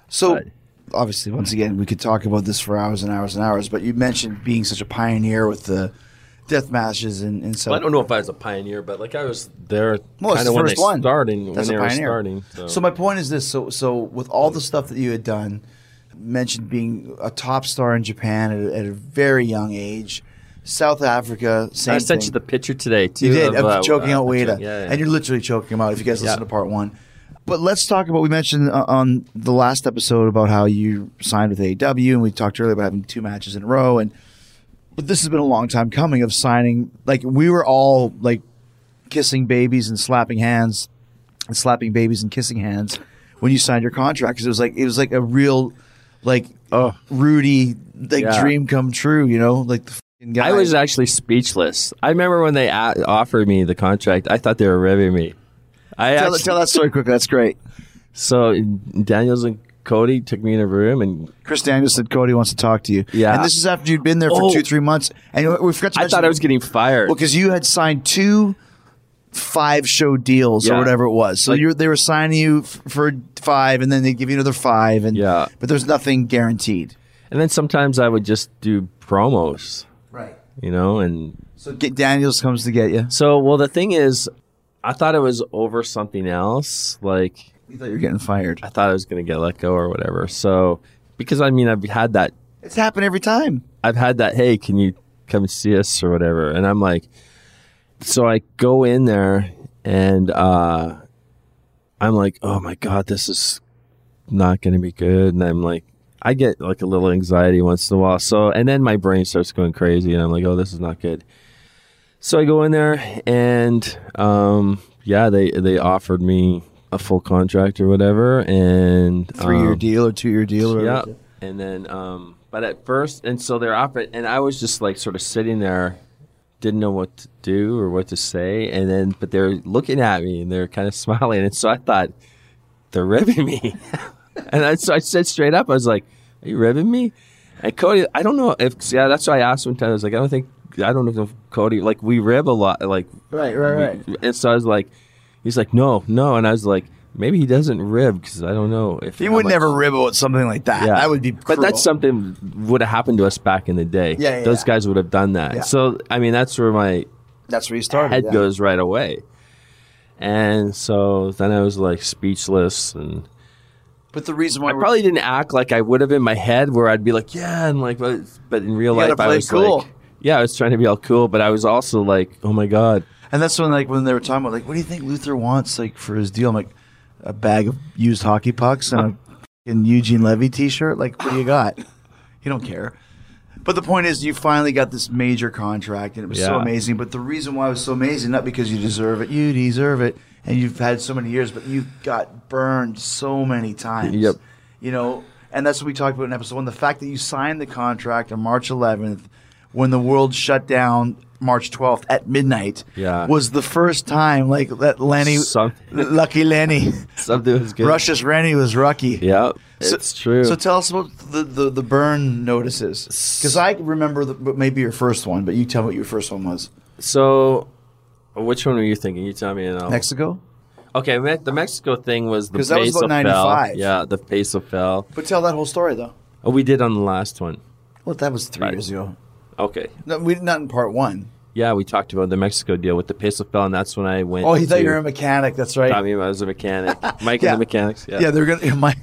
So, But- obviously, once again, we could talk about this for hours and hours and hours. But you mentioned being such a pioneer with the death matches and, and so. Well, I don't know if I was a pioneer, but like I was there Well, kind the of when first they one. starting That's when a they were pioneer. starting. So, So my point is this: so so with all the stuff that you had done, mentioned being a top star in Japan at a, at a very young age, South Africa, same I sent thing. you the picture today too. You did of, of uh, choking uh, out Wada, Yeah, yeah. and you're literally choking him out. If you guys listen Yeah. to part one, but let's talk about we mentioned uh, on the last episode about how you signed with AEW, and we talked earlier about having two matches in a row, and but this has been a long time coming of signing. Like we were all like kissing babies and slapping hands, and slapping babies and kissing hands when you signed your contract because it was like it was like a real like Oh. Rudy like Yeah. dream come true. You know, like the guy. I was actually speechless. I remember when they a- offered me the contract. I thought they were ribbing me. I Tell, actually, tell that story quick. That's great. so Daniels and Cody took me in a room and Chris Daniels said Cody wants to talk to you. Yeah. And this is after you'd been there for Oh. two, three months. And we forgot to I thought I was getting fired. Well, because you had signed two five show deals or whatever it was. So Like- they were signing you f- for five and then they give you another five. And Yeah. But there's nothing guaranteed. and then sometimes I would just do promos, Right. you know, and So get Daniels comes to get you. so well the thing is, I thought it was over something else. Like You thought you were getting fired. I thought I was going to get let go or whatever. So because I mean I've had that It's happened every time. I've had that, hey, can you come see us or whatever? And I'm like, so I go in there and uh, I'm like, oh my God, this is not going to be good. And I'm like, I get like a little anxiety once in a while. So, and then my brain starts going crazy and I'm like, oh, this is not good. So I go in there and um, yeah, they, they offered me a full contract or whatever. And Three year um, deal or two year deal or yeah. whatever. And then, um, but at first, and so they're off it, and I was just like sort of sitting there, didn't know what to do or what to say. And then, but they're looking at me and they're kind of smiling. And so I thought, they're ribbing me. and I, so I said straight up, I was like, are you ribbing me? And Cody, I don't know if, yeah, that's why I asked one time. I was like, I don't think, I don't know if Cody, like, we rib a lot. Like, Right, right, right. and so I was like, he's like, no, no. And I was like, maybe he doesn't rib because I don't know if He would much- never rib about something like that. yeah, That would be But that's something would have happened to us back in the day. Yeah, yeah, those yeah. guys would have done that. Yeah. So I mean, that's where my That's where you started. head yeah. goes right away. And so then I was like speechless, and But the reason why I probably didn't act like I would have in my head, where I'd be like, yeah, and like, but, but in real life, I was cool. like, yeah, I was trying to be all cool, but I was also like, oh my god, And that's when, like, when they were talking about, like, what do you think Luther wants, like, for his deal? I'm like, a bag of used hockey pucks and a fucking Eugene Levy T-shirt. Like, what do you got? You don't care. But the point is, you finally got this major contract, and it was so amazing. But the reason why it was so amazing, not because you deserve it, you deserve it, and you've had so many years, but you got burned so many times. Yep. You know, and that's what we talked about in episode one. The fact that you signed the contract on March 11th, when the world shut down March 12th at midnight, Yeah. was the first time like that Lenny, lucky Lenny, something was good. Russia's Rennie was lucky. yeah, So- it's true. So tell us about the, the, the burn notices. Because I remember the, maybe your first one, but you tell me what your first one was. so, which one were you thinking? You tell me, and I'll. Mexico? Okay, Me- the Mexico thing was the 'Cause that was about fell. 95. Yeah, the peso fell. But tell that whole story, though. Oh, we did on the last one. Well, that was three Right. years ago. Okay. No, we not in part one. Yeah, we talked about the Mexico deal with the peso fell, and that's when I went. Oh, he thought to- you were a mechanic. That's right. I mean, I was a mechanic. Mike Yeah. and the Mechanics. Yeah. yeah, they're gonna. My,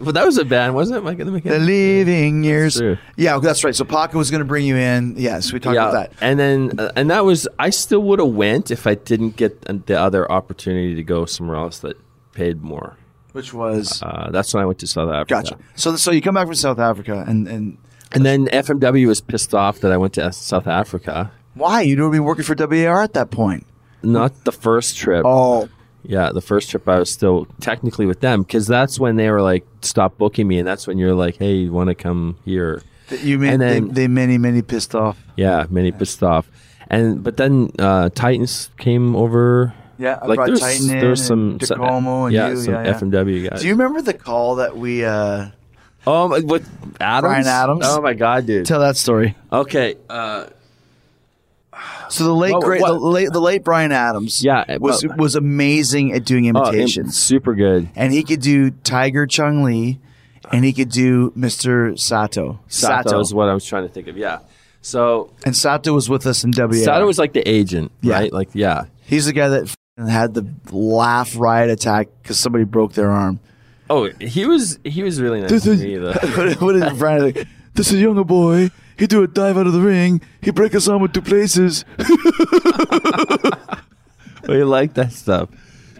But that was a band, wasn't it? Mike and the Mechanics. the Mechanics. leaving years. True. Yeah, that's right. So Paco was going to bring you in. Yes, we talked about that. and then uh, and that was I still would have went if I didn't get the other opportunity to go somewhere else that paid more. Which was Uh, that's when I went to South Africa. gotcha. So, so you come back from South Africa, and and And then FMW was pissed off that I went to South Africa. why you'd already been working for WAR at that point? Not the first trip. Oh, Yeah, the first trip I was still technically with them because that's when they were like, stop booking me, and that's when you're like, hey, you want to come here? you made And then- they, they many many pissed off. Yeah, many pissed off, and but then uh, Titans came over. Yeah, I like brought there's Titan in there's some and Tacomo and yeah you, some yeah, yeah. FMW guys. Do you remember the call that we uh oh, my- with Adams? Brian Adams? Oh my God, dude. tell that story? okay, uh, So the late What- great what- the late the late Brian Adams Yeah, was well- was amazing at doing oh, imitations. super good. and he could do Tiger Chung Lee and he could do Mr. Sato. Sato, is what I was trying to think of. Yeah, so And Sato was with us in WAR. Sato was like the agent, Yeah. right? Like, yeah. He's the guy that had the laugh riot attack because somebody broke their arm. Oh, he was he was really nice to me. Though. what, what is Brian like? This is younger boy. He do a dive out of the ring. He break his arm with two places. we like that stuff.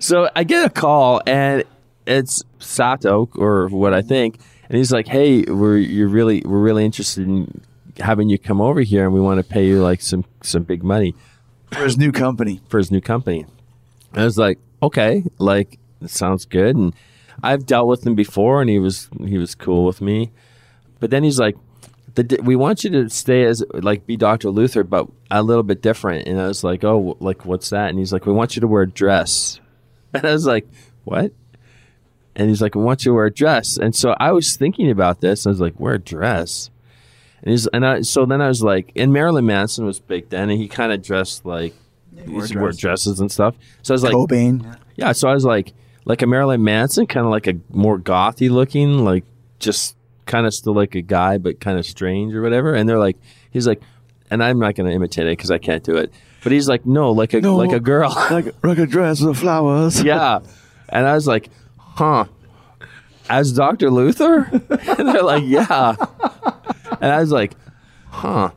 So I get a call and it's Sato or what I think, and he's like, "Hey, we're you're really we're really interested in having you come over here, and we want to pay you like some some big money For his new company. for his new company." I was like, "Okay, like it sounds good." And I've dealt with him before, and he was he was cool with me. But then he's like, the, "We want you to stay as like be Dr. Luther, but a little bit different." And I was like, "Oh, like what's that?" And he's like, "We want you to wear a dress." And I was like, "What?" And he's like, "We want you to wear a dress." And so I was thinking about this. I was like, "Wear a dress?" And he's and I so then I was like, and Marilyn Manson was big then, and he kind of dressed like he used to wear dresses and stuff. So I was like, Cobain. yeah, so I was like, like a Marilyn Manson, kind of like a more gothy looking, like just kind of still like a guy, but kind of strange or whatever. And they're like, he's like, and I'm not going to imitate it because I can't do it. But he's like, no, like a like a girl. Like, like a dress with flowers. yeah, and I was like, huh, as Doctor Luther? and they're like, yeah, and I was like, huh.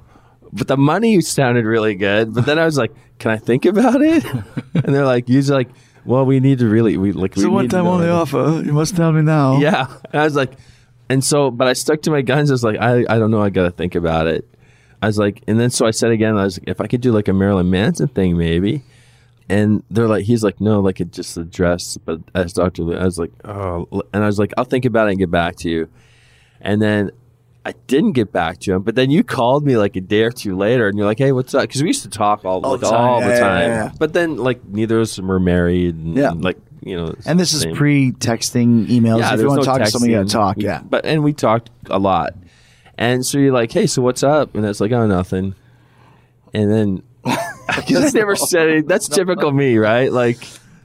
But the money sounded really good. But then I was like, "Can I think about it?" And they're like, "He's like, well, we need to really we like." we So one time only offer. You must tell me now. Yeah. And I was like, and so, but I stuck to my guns. I was like, I, I don't know. I got to think about it. I was like, and then so I said again, I was like, if I could do like a Marilyn Manson thing, maybe. And they're like, he's like, no, like it just a dress, but as Dr. Lou, I was like, oh, and I was like, I'll think about it and get back to you. And then I didn't get back to him, but then you called me like a day or two later, and you're like, "Hey, what's up?" Because we used to talk all, All like the time. all Yeah, the time. yeah, yeah. But then, like, neither of us were married, and, Yeah. like you know. And this is pre-texting emails. if you want to no talk to somebody, you got texting. to talk. Yeah. But and we talked a lot, and so you're like, "Hey, so what's up?" And it's like, "Oh, nothing." And then I never said it. That's typical me, right? Like,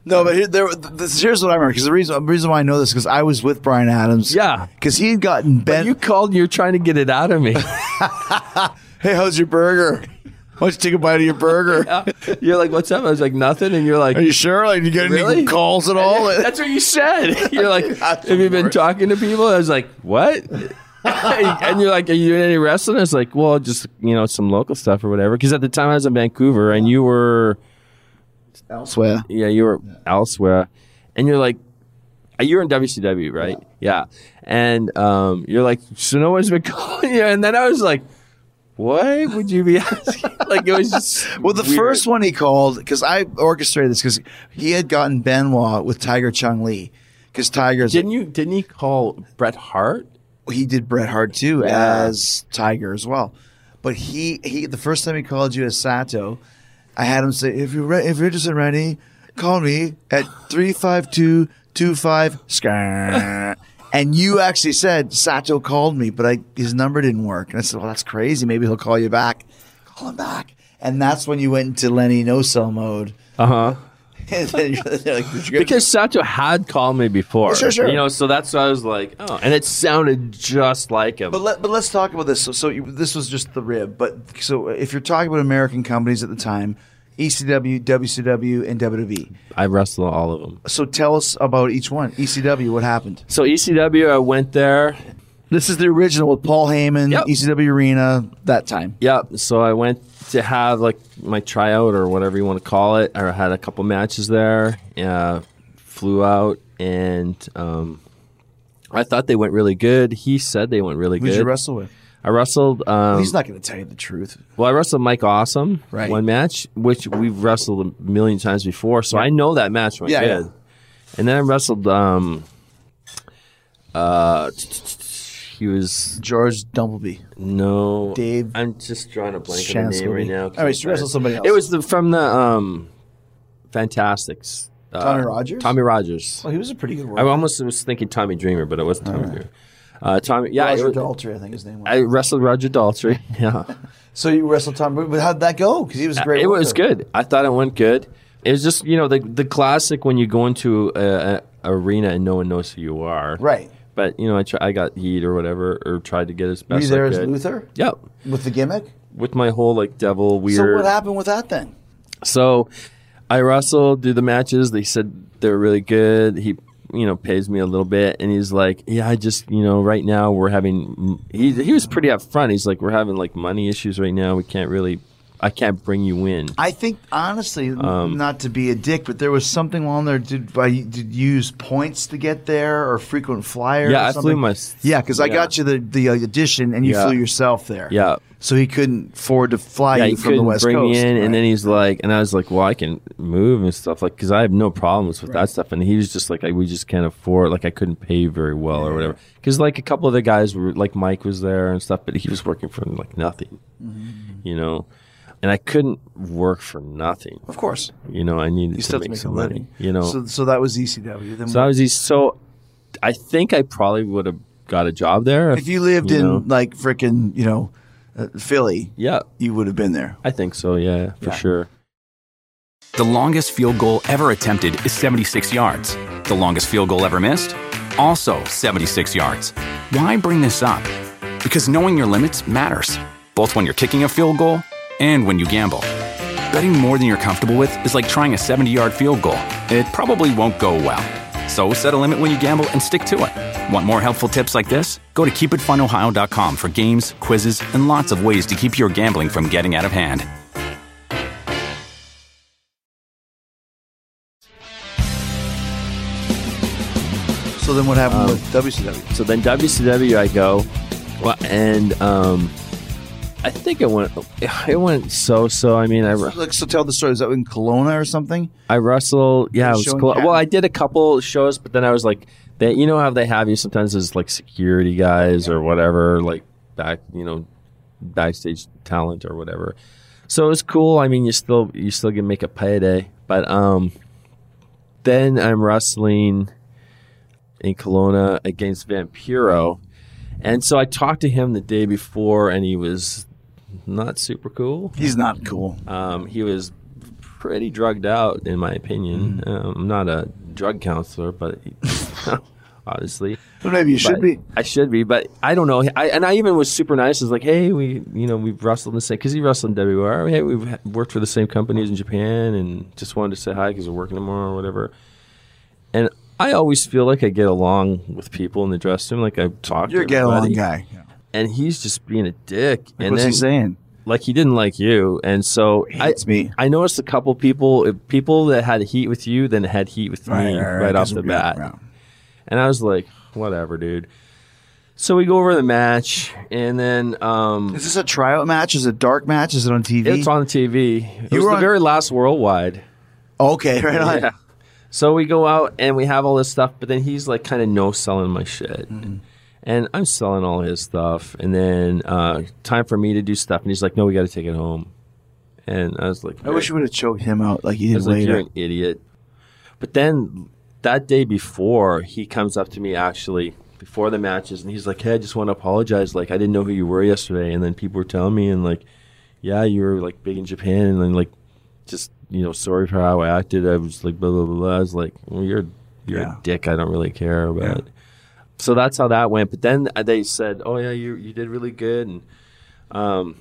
No, but here, there, this, here's what I remember. Because the reason, the reason why I know this because I was with Brian Adams. Yeah. Because he had gotten but bent. you called. You're trying to get it out of me. hey, how's your burger? Why don't you take a bite of your burger? you're like, "What's up?" I was like, "Nothing," and you're like, Are you sure? Like, you get any calls at all? That's what you said. You're like, have you been talking to people? I was like, what? and you're like, are you in any wrestling? I was like, well, just you know, some local stuff or whatever. Because at the time I was in Vancouver, and you were, Elsewhere. yeah, you were elsewhere, and you're like, you were in WCW, right? Yeah, and um, you're like, so no one's been calling you, and then I was like. What would you be asking? like it was just Well, the weird. first one he called because I orchestrated this because he had gotten Benoit with Tiger Chung Lee because Tiger's didn't you didn't he call Bret Hart? he did Bret Hart too Yeah. as Tiger as well. But he he the first time he called you as Sato, I had him say if you're re- if you're interested, Randy, call me at three five two two five scar. And you actually said Sato called me, but I his number didn't work. And I said, well, that's crazy. Maybe he'll call you back. Call him back. And that's when you went into Lenny no sell mode. Uh huh. And then you're like, "Did you get-" Because Sato had called me before. Sure, sure. You know, so that's why I was like, oh, and it sounded just like him. But let, but let's talk about this. So, so you, this was just the rib. But so if you're talking about American companies at the time, ECW, WCW, and WWE. I wrestled all of them. So tell us about each one. ECW, what happened? So ECW, I went there. This is the original with Paul Heyman, Yep. ECW Arena, that time. Yep. So I went to have like my tryout or whatever you want to call it. I had a couple matches there. Uh, flew out and um, I thought they went really good. He said they went really good. Who'd good. you wrestle with? I wrestled. Um, He's not going to tell you the truth. Well, I wrestled Mike Awesome Right. one match, which we've wrestled a million times before, so I know that match went Yeah, good. yeah. And then I wrestled. Um, uh, he was George Dumbleby. no Dave I'm just drawing a blank on the name Shansky. right now. All right, so bad. somebody else. It was the, from the um, Fantastics. Uh, Tommy Rogers? Tommy Rogers. Well, he was a pretty good I worker. almost was thinking Tommy Dreamer, but it wasn't Tommy Dreamer. Uh, Tommy, yeah, Roger it was- Daltrey, I think his name was. I wrestled Roger Daltrey. Yeah. so you wrestled Tom, but how'd that go? Because he was a great. It was worker. good. I thought it went good. It was just you know the the classic when you go into a, a arena and no one knows who you are. Right. But you know I try, I got heat or whatever or tried to get as Were best you there I as could. Luther Yep. with the gimmick? With my whole like devil weird. So what happened with that then? So I wrestled, do the matches. They said they were really good. He you know, pays me a little bit, and he's like, "Yeah, I just, you know, right now we're having." He he was pretty upfront. He's like, "We're having like money issues right now. We can't really, I can't bring you in." I think honestly, Um, not to be a dick, but there was something along there. Did I did you use points to get there or frequent flyer? Yeah, or I flew my- Yeah, because I got you the the uh, edition, and you Yeah. flew yourself there. Yeah. So he couldn't afford to fly yeah, you from the West bring Coast. me in, right? and then he's like, and I was like, well, I can move and stuff, like, because I have no problems with that stuff. And he was just like, I, we just can't afford, like, I couldn't pay very well or whatever. Because like a couple of the guys were, like, Mike was there and stuff, but he was working for like nothing, Mm-hmm. you know. And I couldn't work for nothing, of course, you know. I needed you to still have to make make some a money, you know. So so that was ECW. Then So I was east. So I think I probably would have got a job there if you lived in know. like freaking you know uh, Philly, Yeah, you would have been there. I think so. Yeah, for Yeah. sure. The longest field goal ever attempted is 76 yards. The longest field goal ever missed? Also 76 yards. Why bring this up? Because knowing your limits matters, both when you're kicking a field goal and when you gamble. Betting more than you're comfortable with is like trying a 70 yard field goal. It probably won't go well. So set a limit when you gamble and stick to it. Want more helpful tips like this? Go to keepitfunohio.com for games, quizzes, and lots of ways to keep your gambling from getting out of hand. So then what happened Um, with WCW? So then WCW I go, well, and um, I think it went it went so so. I mean, I Like, so tell the story. Is that in Kelowna or something? I wrestled. Yeah, it was cool. Well, I did a couple shows, but then I was like, they, you know how they have you sometimes as like security guys or whatever, like back, you know, backstage talent or whatever. So it was cool. I mean, you still you still can make a payday, but um, then I'm wrestling in Kelowna against Vampiro, and so I talked to him the day before, and he was not super cool. He's not cool. Um, he was pretty drugged out, in my opinion. Um, I'm not a drug counselor, but he, obviously, But maybe you should be. I should be, but I don't know. I, and I even was super nice. I was like, "Hey, we, you know, we've wrestled in the same because he wrestled in WR. Hey, we've worked for the same companies in Japan, and just wanted to say hi because we're working tomorrow or whatever." And I always feel like I get along with people in the dressing room. Like I talk. To You're a get along guy. And he's just being a dick. and What's then, he saying? like he didn't like you, and so I, hates me. I noticed a couple people, people that had heat with you, then had heat with me right, off the bat, and I was like, whatever, dude. So we go over the match, and then um, Is this a tryout match? Is it a dark match? Is it on TV? it's on TV. It You was were the on- very last Worldwide. Okay, right on. Yeah. So we go out and we have all this stuff, but then he's like kind of no selling my shit. Mm-hmm. And I'm selling all his stuff. And then uh, time for me to do stuff. And he's like, no, we got to take it home. And I was like, I wish you would have choked him out like you I did was like, you're an idiot. But then that day before, he comes up to me actually before the matches and he's like, hey, I just want to apologize. Like, I didn't know who you were yesterday. And then people were telling me, and like, yeah, you were like big in Japan. And then, like, just, you know, sorry for how I acted. I was like, blah, blah, blah. I was like, well, you're, you're Yeah. a dick. I don't really care about So that's how that went. But then they said, oh, yeah, you, you did really good. And, um,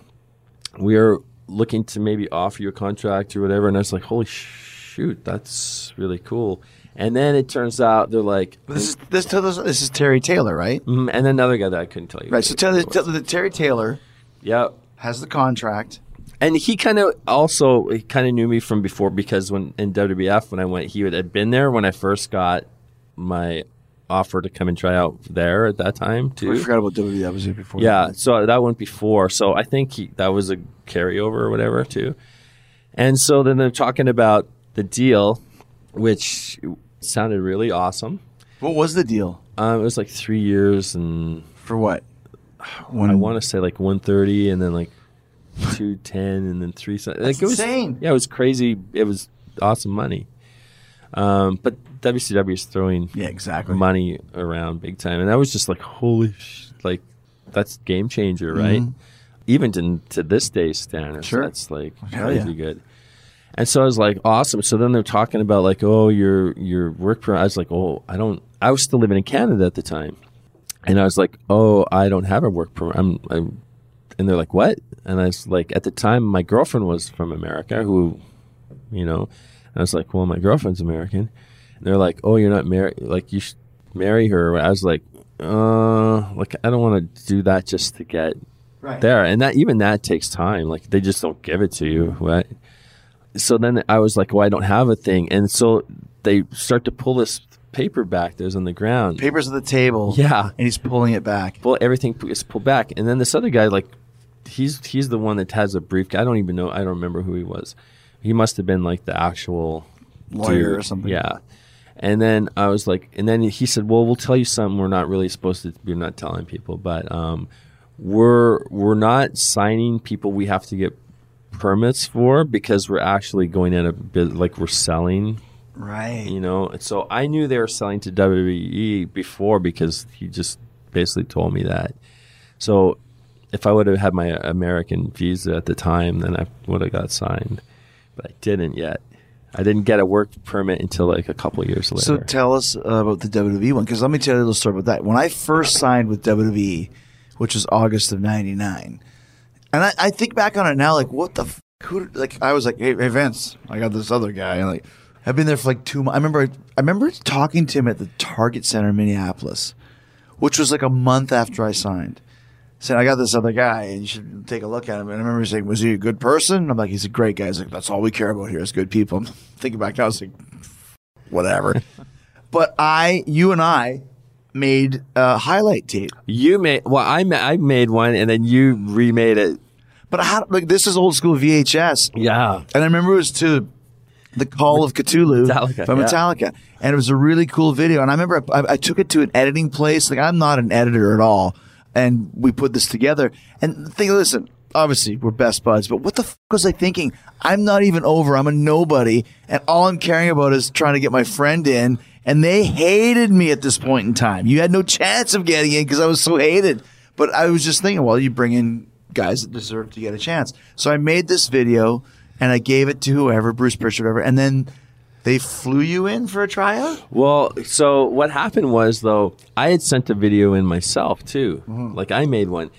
we are looking to maybe offer you a contract or whatever. And I was like, holy shoot, that's really cool. And then it turns out they're like, This is this, this is Terry Taylor, right? mm, and then another guy that I couldn't tell you. Right. So tell, tell that Terry Taylor yeah. has the contract. And he kind of also he kind of knew me from before because when in WWF when I went, he had been there when I first got my offer to come and try out there at that time too. We forgot about WWE. That was here before. Yeah, so that went before. So I think he, that was a carryover or whatever too. And so then they're talking about the deal, which sounded really awesome. What was the deal Um, it was like three years, and for what? When I want to say like one thirty, and then like two ten, and then three. Like it was, insane. Yeah, it was crazy. It was awesome money. Um, but WCW is throwing Yeah, exactly. money around big time, and that was just like holy, sh- like that's game changer, right? Even to, to this day, standards, Mm-hmm. Sure. that's like Hell crazy yeah. good. And so I was like, awesome. So then they're talking about like, oh, your your work permit. I was like, oh, I don't. I was still living in Canada at the time, and I was like, oh, I don't have a work permit. I'm, I'm and they're like, what? And I was like, at the time, my girlfriend was from America, who, you know, and I was like, well, my girlfriend's American. And they're like, "Oh, you're not married. Like you should marry her." I was like, "Uh, like I don't want to do that just to get Right. there." And that even that takes time. Like they just don't give it to you, right? So then I was like, "Well, I don't have a thing," and so they start to pull this paper back that's on the ground. Papers at the table. Yeah. And he's pulling it back. Well, everything is pulled back, and then this other guy, like, he's he's the one that has a brief. I don't even know. I don't remember who he was. He must have been like the actual Lawyer dude. or something. Yeah. And then I was like, and then he said, "Well, we'll tell you something. We're not really supposed to. We're not telling people, but um, we're we're not signing people. We have to get permits for because we're actually going at a bit like we're selling Right. you know. So I knew they were selling to WWE before because he just basically told me that. So if I would have had my American visa at the time, then I would have got signed, but I didn't yet. I didn't get a work permit until like a couple of years later. So tell us uh, about the WWE one, because let me tell you a little story about that. When I first signed with WWE, which was August of '99, and I, I think back on it now, like what the f- who like I was like, hey, hey Vince, I got this other guy, and like I've been there for like two months. I remember I remember talking to him at the Target Center in Minneapolis, which was like a month after I signed. Said I got this other guy, and you should take a look at him. And I remember saying, "Was he a good person?" I'm like, "He's a great guy." He's like, "That's all we care about here is good people." I'm thinking back now, I was like, "Whatever." but I, you and I, made a highlight tape. you made well, I ma- I made one, and then you remade it. But I had like this is old school VHS, Yeah, and I remember it was to the Call of Ktulu Metallica, from yeah. Metallica, and it was a really cool video. And I remember I, I took it to an editing place. Like I'm not an editor at all, and we put this together. And think, listen, obviously we're best buds, but what the fuck was I thinking? I'm not even over. I'm a nobody, and all I'm caring about is trying to get my friend in. And they hated me at this point in time. You had no chance of getting in because I was so hated. But I was just thinking, well, you bring in guys that deserve to get a chance. So I made this video and I gave it to whoever, Bruce Pritchard, whatever, and then they flew you in for a tryout. Well, so what happened was though, I had sent a video in myself too. Mm-hmm. Like I made one,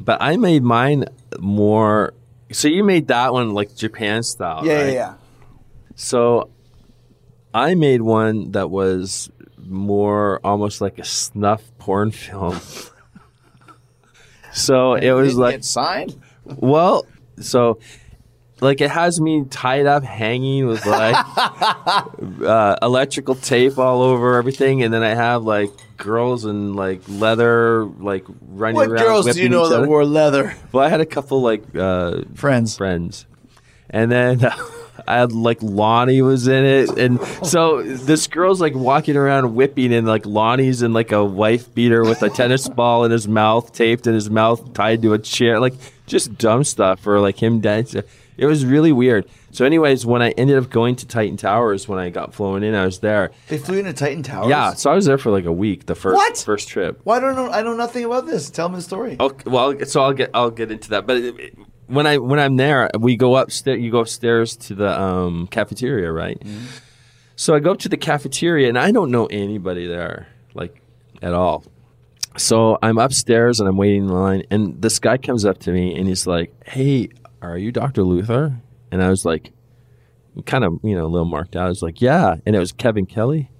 but I made mine more. So you made that one like Japan style, Yeah, right? Yeah, yeah. So I made one that was more almost like a snuff porn film. so it was like signed. well, so like it has me tied up, hanging with like uh, electrical tape all over everything, and then I have like girls in like leather, like running What around. girls do you know that other. wore leather? Well, I had a couple like uh, Friends. friends, and then. I had like Lonnie was in it, and so this girl's like walking around whipping, and like Lonnie's in like a wife beater with a tennis ball in his mouth, taped in his mouth, tied to a chair, like just dumb stuff, or like him dancing. It was really weird. So, anyways, when I ended up going to Titan Towers, when I got flown in, I was there. They flew into Titan Towers. Yeah, so I was there for like a week. The first What? first trip. Why don't know? I know nothing about this. Tell me the story. Okay, well, so I'll get I'll get into that. But it- it- when I when I'm there, we go upstairs. You go upstairs to the um, cafeteria, right? So I go up to the cafeteria, and I don't know anybody there, like at all. So I'm upstairs and I'm waiting in line, and this guy comes up to me and he's like, "Hey, are you Dr. Luther?" And I was like, kind of you know a little marked out. I was like, "Yeah," and it was Kevin Kelly,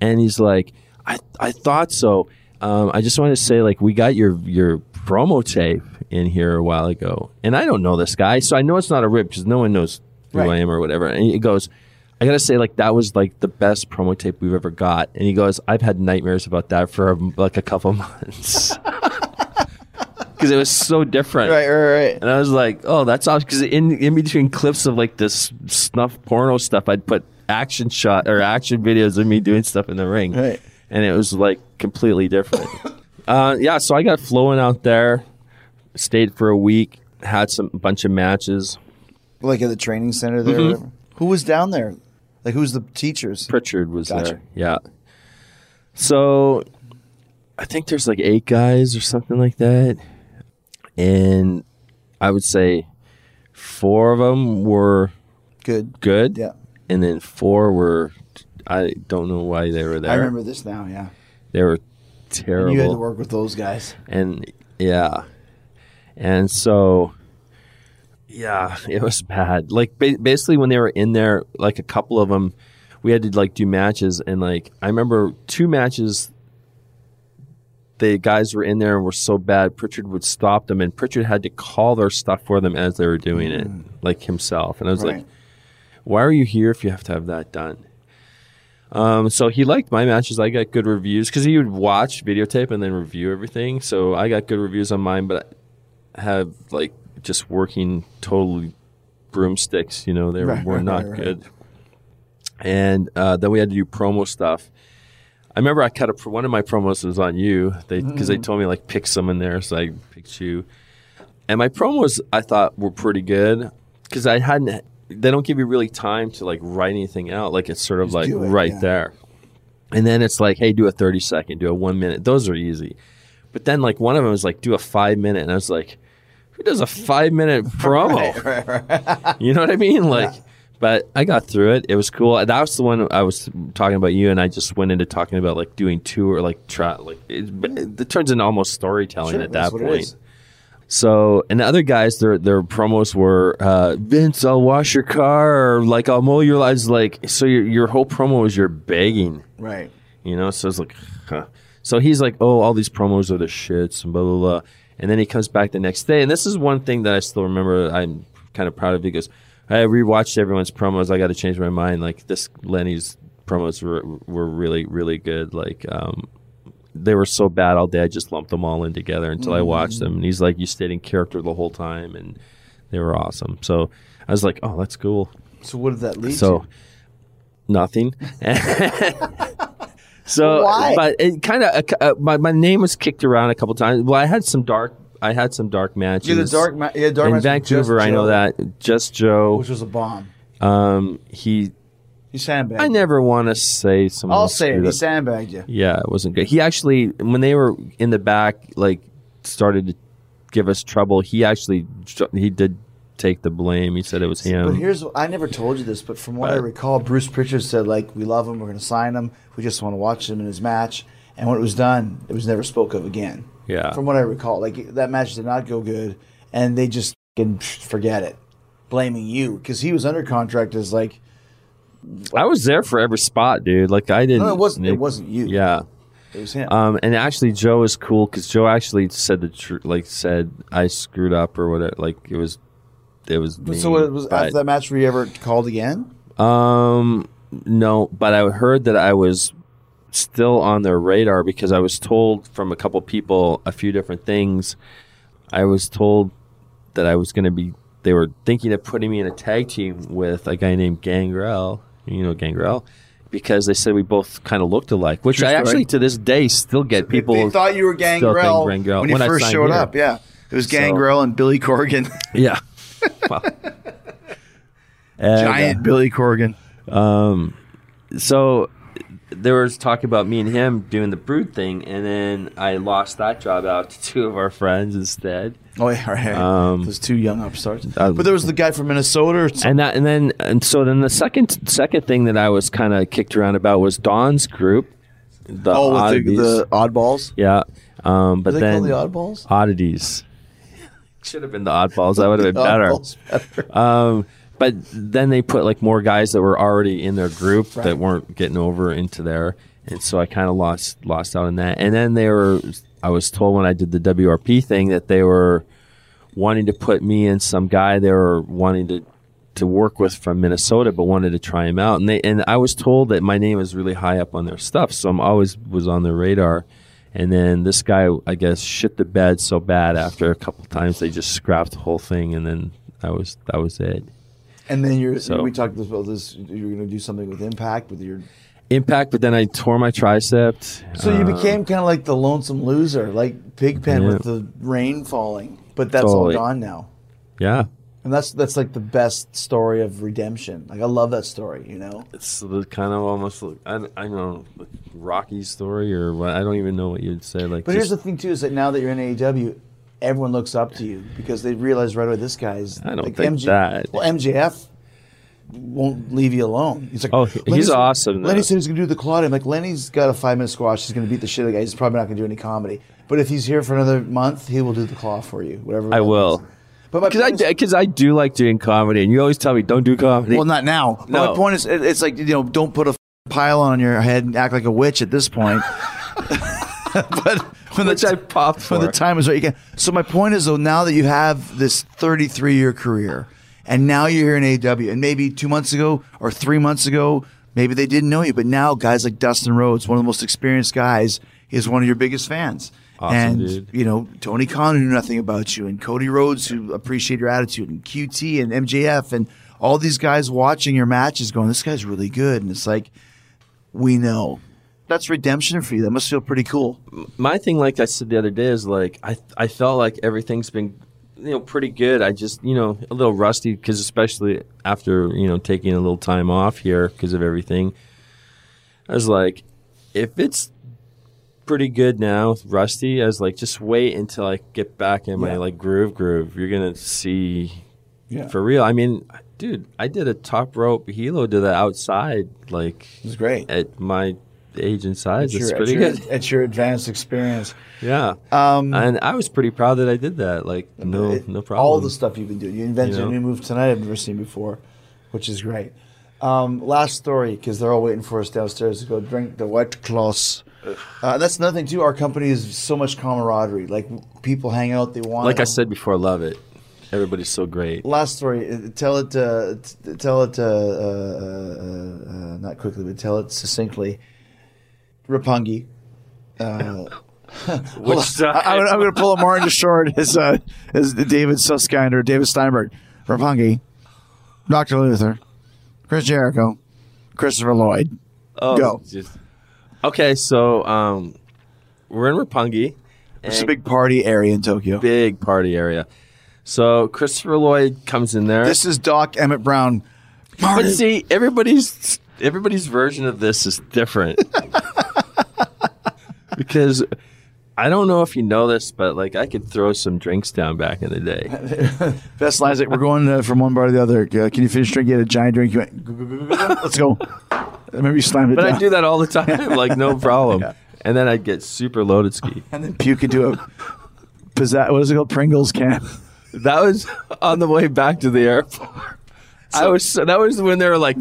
and he's like, "I I thought so." Um, I just wanted to say, like, we got your your promo tape in here a while ago, and I don't know this guy, so I know it's not a rip because no one knows who Right. I am or whatever. And he goes, "I gotta say, like, that was like the best promo tape we've ever got." And he goes, "I've had nightmares about that for like a couple months." Because it was so different, Right, right, right. and I was like, "Oh, that's awesome!" Because in in between clips of like this snuff porno stuff, I'd put action shot or action videos of me doing stuff in the ring, Right. and it was like completely different. uh, yeah, so I got flowing out there, stayed for a week, had some bunch of matches. Like at the training center there. Mm-hmm. Who was down there? Like who's the teachers? Pritchard was Gotcha. there, yeah. So I think there's like eight guys or something like that, and I would say four of them were Good. good. Yeah. And then four were I don't know why they were there. I remember this now. Yeah. they were And terrible. you had to work with those guys. and yeah. And so yeah, it was bad. Like ba- basically when they were in there like a couple of them we had to like do matches, and like I remember two matches. The guys were in there and were so bad. Pritchard would stop them, and Pritchard had to call their stuff for them as they were doing it, like himself. And I was Right. like, "Why are you here if you have to have that done?" Um, so he liked my matches. I got good reviews because he would watch videotape and then review everything. So I got good reviews on mine, but I have like just working totally broomsticks. You know, they Right, were right, not good. And uh, then we had to do promo stuff. I remember I cut up pro- one of my promos was on you. They because Mm. they told me like pick someone there, so I picked you. And my promos I thought were pretty good because I hadn't. They don't give you really time to like write anything out. Like it's sort of like it, right yeah. there. And then it's like, hey, do a thirty second, do a one minute. Those are easy. But then like one of them was like, do a five minute, and I was like, who does a five minute promo? You know what I mean? Like, but I got through it. It was cool. That was the one I was talking about you, and I just went into talking about like doing tour, like try, like it, but it, turns into almost storytelling Sure, at that point. So, and the other guys, their their promos were uh, Vince, I'll wash your car, or like I'll mow your lives. Like, so your your whole promo is you're begging, Right. you know. So it's like, huh. so he's like, oh, all these promos are the shits, and blah blah blah. And then he comes back the next day, and this is one thing that I still remember. I'm kind of proud of. He goes, I rewatched everyone's promos. I got to change my mind. Like this Lenny's promos were were really really good. Like um, they were so bad all day. I just lumped them all in together until I watched them. And he's like, you stayed in character the whole time, and they were awesome. So I was like, oh, that's cool. So what did that lead So to? nothing. so, Why? but it kind of uh, my my name was kicked around a couple times. Well, I had some dark. I had some dark matches. Yeah, the dark. Ma- yeah, dark in match Vancouver. I know that. Just Joe. which was a bomb. Um, he. He sandbagged. I never want to say someone. I'll say it. He sandbagged you. Yeah, it wasn't good. He actually, when they were in the back, like started to give us trouble. He actually, he did take the blame. He said it was him. But here's I never told you this, but from what I recall, Bruce Pritchard said like, "We love him. We're going to sign him. We just want to watch him in his match." And when it was done, it was never spoke of again. Yeah. From what I recall, like that match did not go good, and they just can forget it, blaming you because he was under contract as like I was there for every spot, dude. Like I didn't. no, it wasn't. It wasn't you. Yeah. it was him. Um, and actually, Joe is cool because Joe actually said the truth. Like said, I screwed up or whatever. Like it was, it was. Me, so what was after that match? Were you ever called again? Um, no, but I heard that I was still on their radar because I was told from a couple people a few different things. I was told that I was going to be. They were thinking of putting me in a tag team with a guy named Gangrel. You know Gangrel. Because they said we both kind of looked alike, which True I story. actually to this day still get people. they thought you were Gangrel, Gangrel when you I first signed showed here. up. Yeah, it was So- Gangrel and Billy Corgan, Yeah. Well. And, giant Billy Corgan. Um, so there was talk about me and him doing the brood thing, and then I lost that job out to two of our friends instead. Oh yeah, right. Um, Those two young upstarts. uh, but there was the guy from Minnesota. Or. And that, and then, and so then the second second thing that I was kind of kicked around about was Don's group. The oh, with the, the oddballs. yeah, um, but then the oddballs? oddities should have been the oddballs. That would have been better. Better. Um, but then they put like more guys that were already in their group that weren't getting over into there, and so I kind of lost lost out on that. And then they were, I was told when I did the WRP thing that they were wanting to put me in some guy they were wanting to to work with from Minnesota, but wanted to try him out. And they and I was told that my name was really high up on their stuff, so I'm always was on their radar. And then this guy, I guess, shit the bed so bad after a couple times they just scrapped the whole thing, and then that was that was it. And then you're. So- we talked about this. You're going to do something with Impact with your. Impact, but then I tore my tricep. So you Uh, became kind of like the lonesome loser, like Pigpen Yeah. with the rain falling. But that's all gone now. yeah. And that's that's like the best story of redemption. Like I love that story. You know. It's the kind of almost like, I, I don't know Rocky story or what I don't even know what you'd say like. But here's the thing too: is that now that you're in AEW, everyone looks up to you because they realize right away this guy's. I don't like think that. Well, MJF won't leave you alone. He's like, Oh, he's awesome, Lenny though. said he's gonna do the Claudia. I'm like, Lenny's got a five minute squash. He's gonna beat the shit out of the guy. He's probably not gonna do any comedy. But if he's here for another month, he will do the claw for you. Whatever. I will. is. But my because I because I do like doing comedy, and you always tell me don't do comedy. well, not now. No. my point is, it's like you know, don't put a pile on your head and act like a witch at this point. but when Which the I popped for. when the time is right, you can. So my point is though, now that you have this 33 year career, and now you're here in AEW, and maybe two months ago or three months ago, maybe they didn't know you, but now guys like Dustin Rhodes, one of the most experienced guys, is one of your biggest fans. Awesome, and dude. you know Tony Khan who knew nothing about you, and Cody Rhodes who appreciate your attitude, and QT and MJF, and all these guys watching your matches, going, "This guy's really good," and it's like, we know. That's redemption for you. That must feel pretty cool. my thing, like I said the other day, is like I I felt like everything's been you know pretty good. I just you know a little rusty because especially after you know taking a little time off here because of everything. I was like, if it's pretty good now, rusty, I was like, just wait until I get back in my Yeah. like groove groove. You're gonna see Yeah. for real. I mean, dude, I did a top rope helo to the outside like It was great. at my age and size. It's, your, pretty your, good. It's your advanced experience. Yeah. Um, and I was pretty proud that I did that. Like, no, It- no problem. All the stuff you've been doing. You invented You know? a new move tonight I've never seen before, which is great. Um, last story, because they're all waiting for us downstairs to go drink the White Claws. Uh, that's another thing, too. Our company is so much camaraderie. Like, people hang out, they want Like I said before, I love it. Everybody's so great. Last story. uh, Tell it. Uh, t- tell it. Uh, uh, uh, uh, not quickly, but tell it succinctly. Roppongi. Uh, Which I, am going to pull a Martin Short as uh, as David Susskind or David Steinberg. Roppongi. Doctor Luther. Chris Jericho. Christopher Lloyd. Oh, Go. just- okay, so um, we're in Roppongi. It's a big party area in Tokyo. big party area. So Christopher Lloyd comes in there. This is Doc Emmett Brown. but see, everybody's everybody's version of this is different. because I don't know if you know this, but like I could throw some drinks down back in the day. Best lines like we're going uh, from one bar to the other. Uh, can you finish drinking? You had a giant drink. You went. Let's go. Maybe you slammed it But down. I do that all the time, like no problem. And then I'd get super loaded ski. and then puke into a pizza- what is it called? Pringles can. That was on the way back to the airport. I was that was when they were like,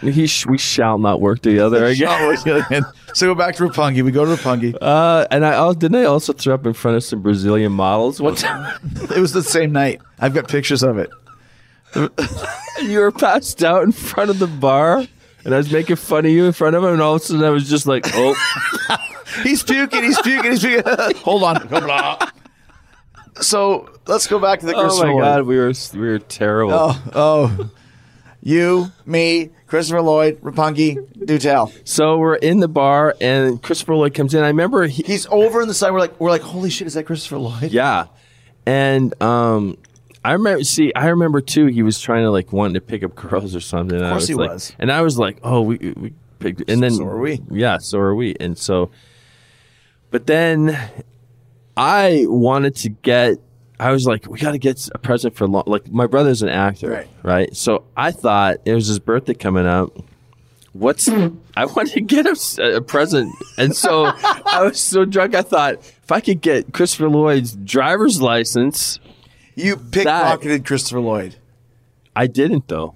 "He sh- we shall not work together again." so go back to Roppongi. We go to Roppongi. Uh, and I oh, didn't I also throw up in front of some Brazilian models one time. It was the same night. I've got pictures of it. you were passed out in front of the bar, and I was making fun of you in front of him, and all of a sudden I was just like, "Oh, He's puking. He's puking. He's puking. Hold on. so let's go back to the oh my Lloyd. god, we were we were terrible." Oh, oh. You, me, Christopher Lloyd, Roppongi, do tell. So we're in the bar, and Christopher Lloyd comes in. I remember he, He's over in the side. We're like, we're like, holy shit, is that Christopher Lloyd? Yeah. And um I remember see I remember too he was trying to like wanting to pick up girls or something. Of course he like, was. And I was like, "Oh, we we picked and then So are we. Yeah, so are we. And so but then I wanted to get I was like, we got to get a present for long. Like my brother's an actor, Right. right? So I thought it was his birthday coming up. What's I wanted to get him a present, and so I was so drunk. I thought if I could get Christopher Lloyd's driver's license, You pickpocketed Christopher Lloyd. I didn't though.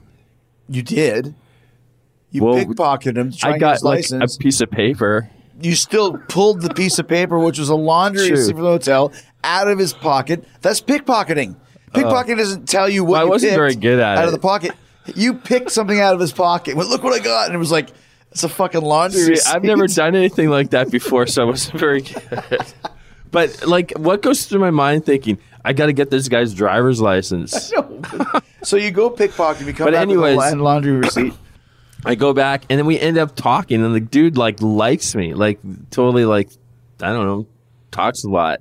You did. You Well, pickpocketed him I got like a piece of paper. you still pulled the piece of paper, which was a laundry receipt from the hotel, out of his pocket. That's pickpocketing. Pickpocket oh. doesn't tell you what I you wasn't picked very good at out it. of the pocket. You picked something out of his pocket. Well, look what I got, and it was like it's a fucking laundry receipt. I've never done anything like that before, so I wasn't very good. But like, what goes through my mind thinking? I got to get this guy's driver's license. So you go pickpocket, you come But back anyways- with a la- laundry receipt. I go back, and then we end up talking, and the dude like likes me, like totally like I don't know, talks a lot,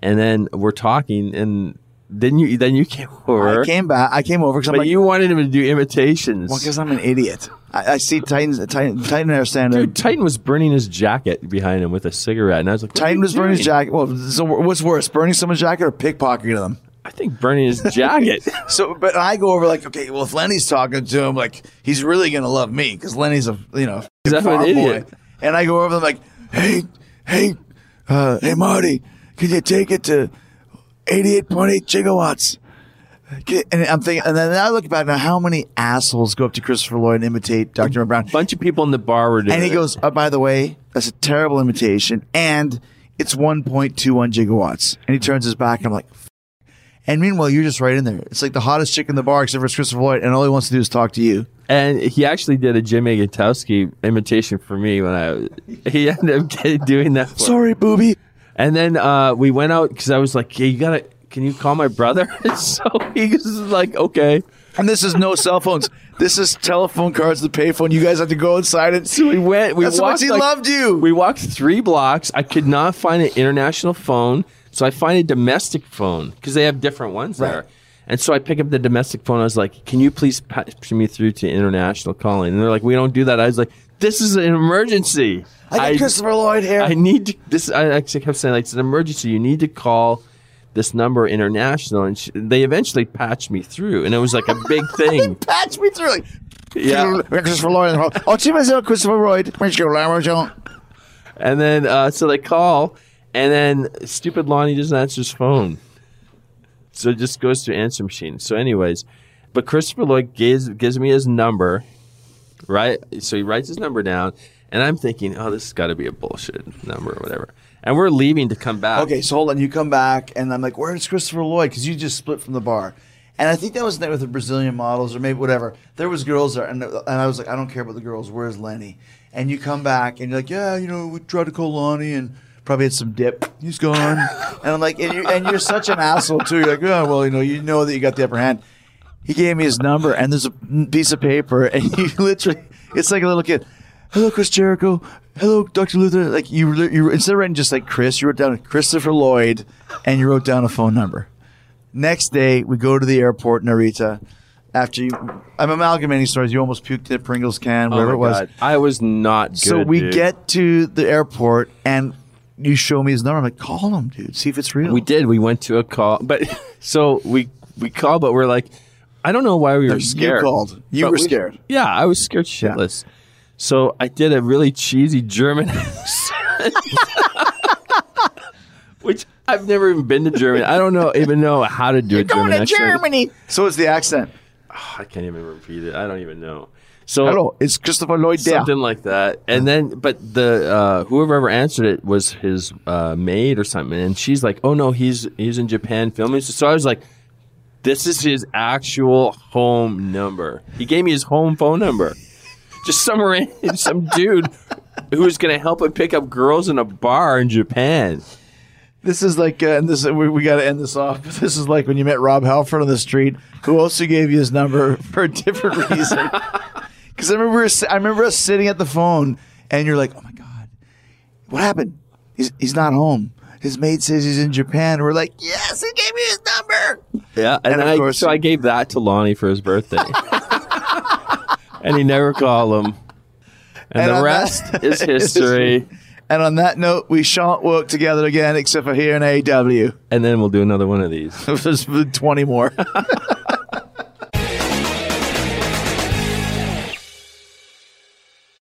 and then we're talking, and then you then you came over, I came back. I came over because but like, you wanted him to do imitations. well, because I'm an idiot. I, I see Titans. Titan, Titan standing. Dude, Titan was burning his jacket behind him with a cigarette, and I was like, Titan was burning his jacket. Well, so what's worse, burning someone's jacket or pickpocketing them? I think burning his jacket. So, but I go over like, okay, well, if Lenny's talking to him, like, he's really gonna love me because Lenny's a, you know, He's a farm idiot. And I go over them like, hey, hey, uh, hey, Marty, can you take it to eighty-eight point eight gigawatts? And I'm thinking, and then I look back now, how many assholes go up to Christopher Lloyd and imitate Dr. Brown? A bunch of people in the bar were doing it. And he goes, oh, by the way, that's a terrible imitation. And it's 1.21 gigawatts. And he turns his back. And I'm like, F-. and meanwhile, you're just right in there. It's like the hottest chick in the bar, except for Christopher Lloyd. And all he wants to do is talk to you. And he actually did a Jim Ignatowski imitation for me when I. He ended up doing that. For Sorry, booby. And then uh, we went out because I was like, "Hey, you gotta. Can you call my brother?" so he was like, "Okay." And this is no cell phones. This is telephone cards, the payphone. You guys have to go inside and So we went. We That's how much walked. he like- loved you. We walked three blocks. I could not find an international phone, so I find a domestic phone because they have different ones there. And so I pick up the domestic phone. I was like, "Can you please patch me through to international calling?" And they're like, "We don't do that." I was like, "This is an emergency. I got Christopher Lloyd here. I need to, this. I actually kept saying like it's an emergency. You need to call this number international, and sh- they eventually patched me through, and it was like a big thing. patch me through. Like, yeah. Christopher Lloyd. Oh, see myself, Christopher Lloyd. Where's your Lambo? And then uh, so they call, and then stupid Lonnie doesn't answer his phone, so it just goes to answer machine. So, anyways, but Christopher Lloyd gives gives me his number, right? So he writes his number down, and I'm thinking, oh, this has got to be a bullshit number or whatever. And we're leaving to come back. Okay, so hold on. You come back, and I'm like, "Where's Christopher Lloyd?" Because you just split from the bar, and I think that was the night with the Brazilian models, or maybe whatever. There was girls there, and, and I was like, "I don't care about the girls. Where's Lenny?" And you come back, and you're like, "Yeah, you know, we tried to call Lonnie, and probably had some dip. He's gone." and I'm like, and you're, and you're such an asshole too. You're like, "Oh, well, you know, you know that you got the upper hand." He gave me his number, and there's a piece of paper, and you literally, it's like a little kid. Hello, Chris Jericho. Hello, Dr. Luther. Like you, you instead of writing just like Chris, you wrote down Christopher Lloyd, and you wrote down a phone number. Next day, we go to the airport, Narita. After you, I'm amalgamating stories. You almost puked in a Pringles can, Oh whatever my it was. God. I was not good. so we dude. get to the airport, and you show me his number. I'm like, call him, dude. See if it's real. We did. We went to a call, but so we we called, but we're like, I don't know why we were You scared. called. You were we- scared. Yeah, I was scared shitless. So I did a really cheesy German accent, which I've never even been to Germany. I don't know even know how to do a German accent. Germany. So it's the accent. Ah, I can't even repeat it. I don't even know. So Hello, it's Christopher Lloyd there. something like that. And then, but the uh, whoever ever answered it was his uh, maid or something, and she's like, "Oh no, he's he's in Japan filming." So I was like, "This is his actual home number." He gave me his home phone number. Just some ran- some dude who's going to help him pick up girls in a bar in Japan. This is like, uh, and this we, we got to end this off. This is like when you met Rob Halford on the street, who also gave you his number for a different reason. Because I remember, we were si- I remember us sitting at the phone, and you're like, "Oh my god, what happened? He's he's not home. His maid says he's in Japan." We're like, "Yes, he gave me his number." Yeah, and, And I, course- so I gave that to Lonnie for his birthday, and he never called him. And, And the rest that- is history. And on that note, we shan't work together again, except for here in AEW. and then we'll do another one of these. There's 20 more.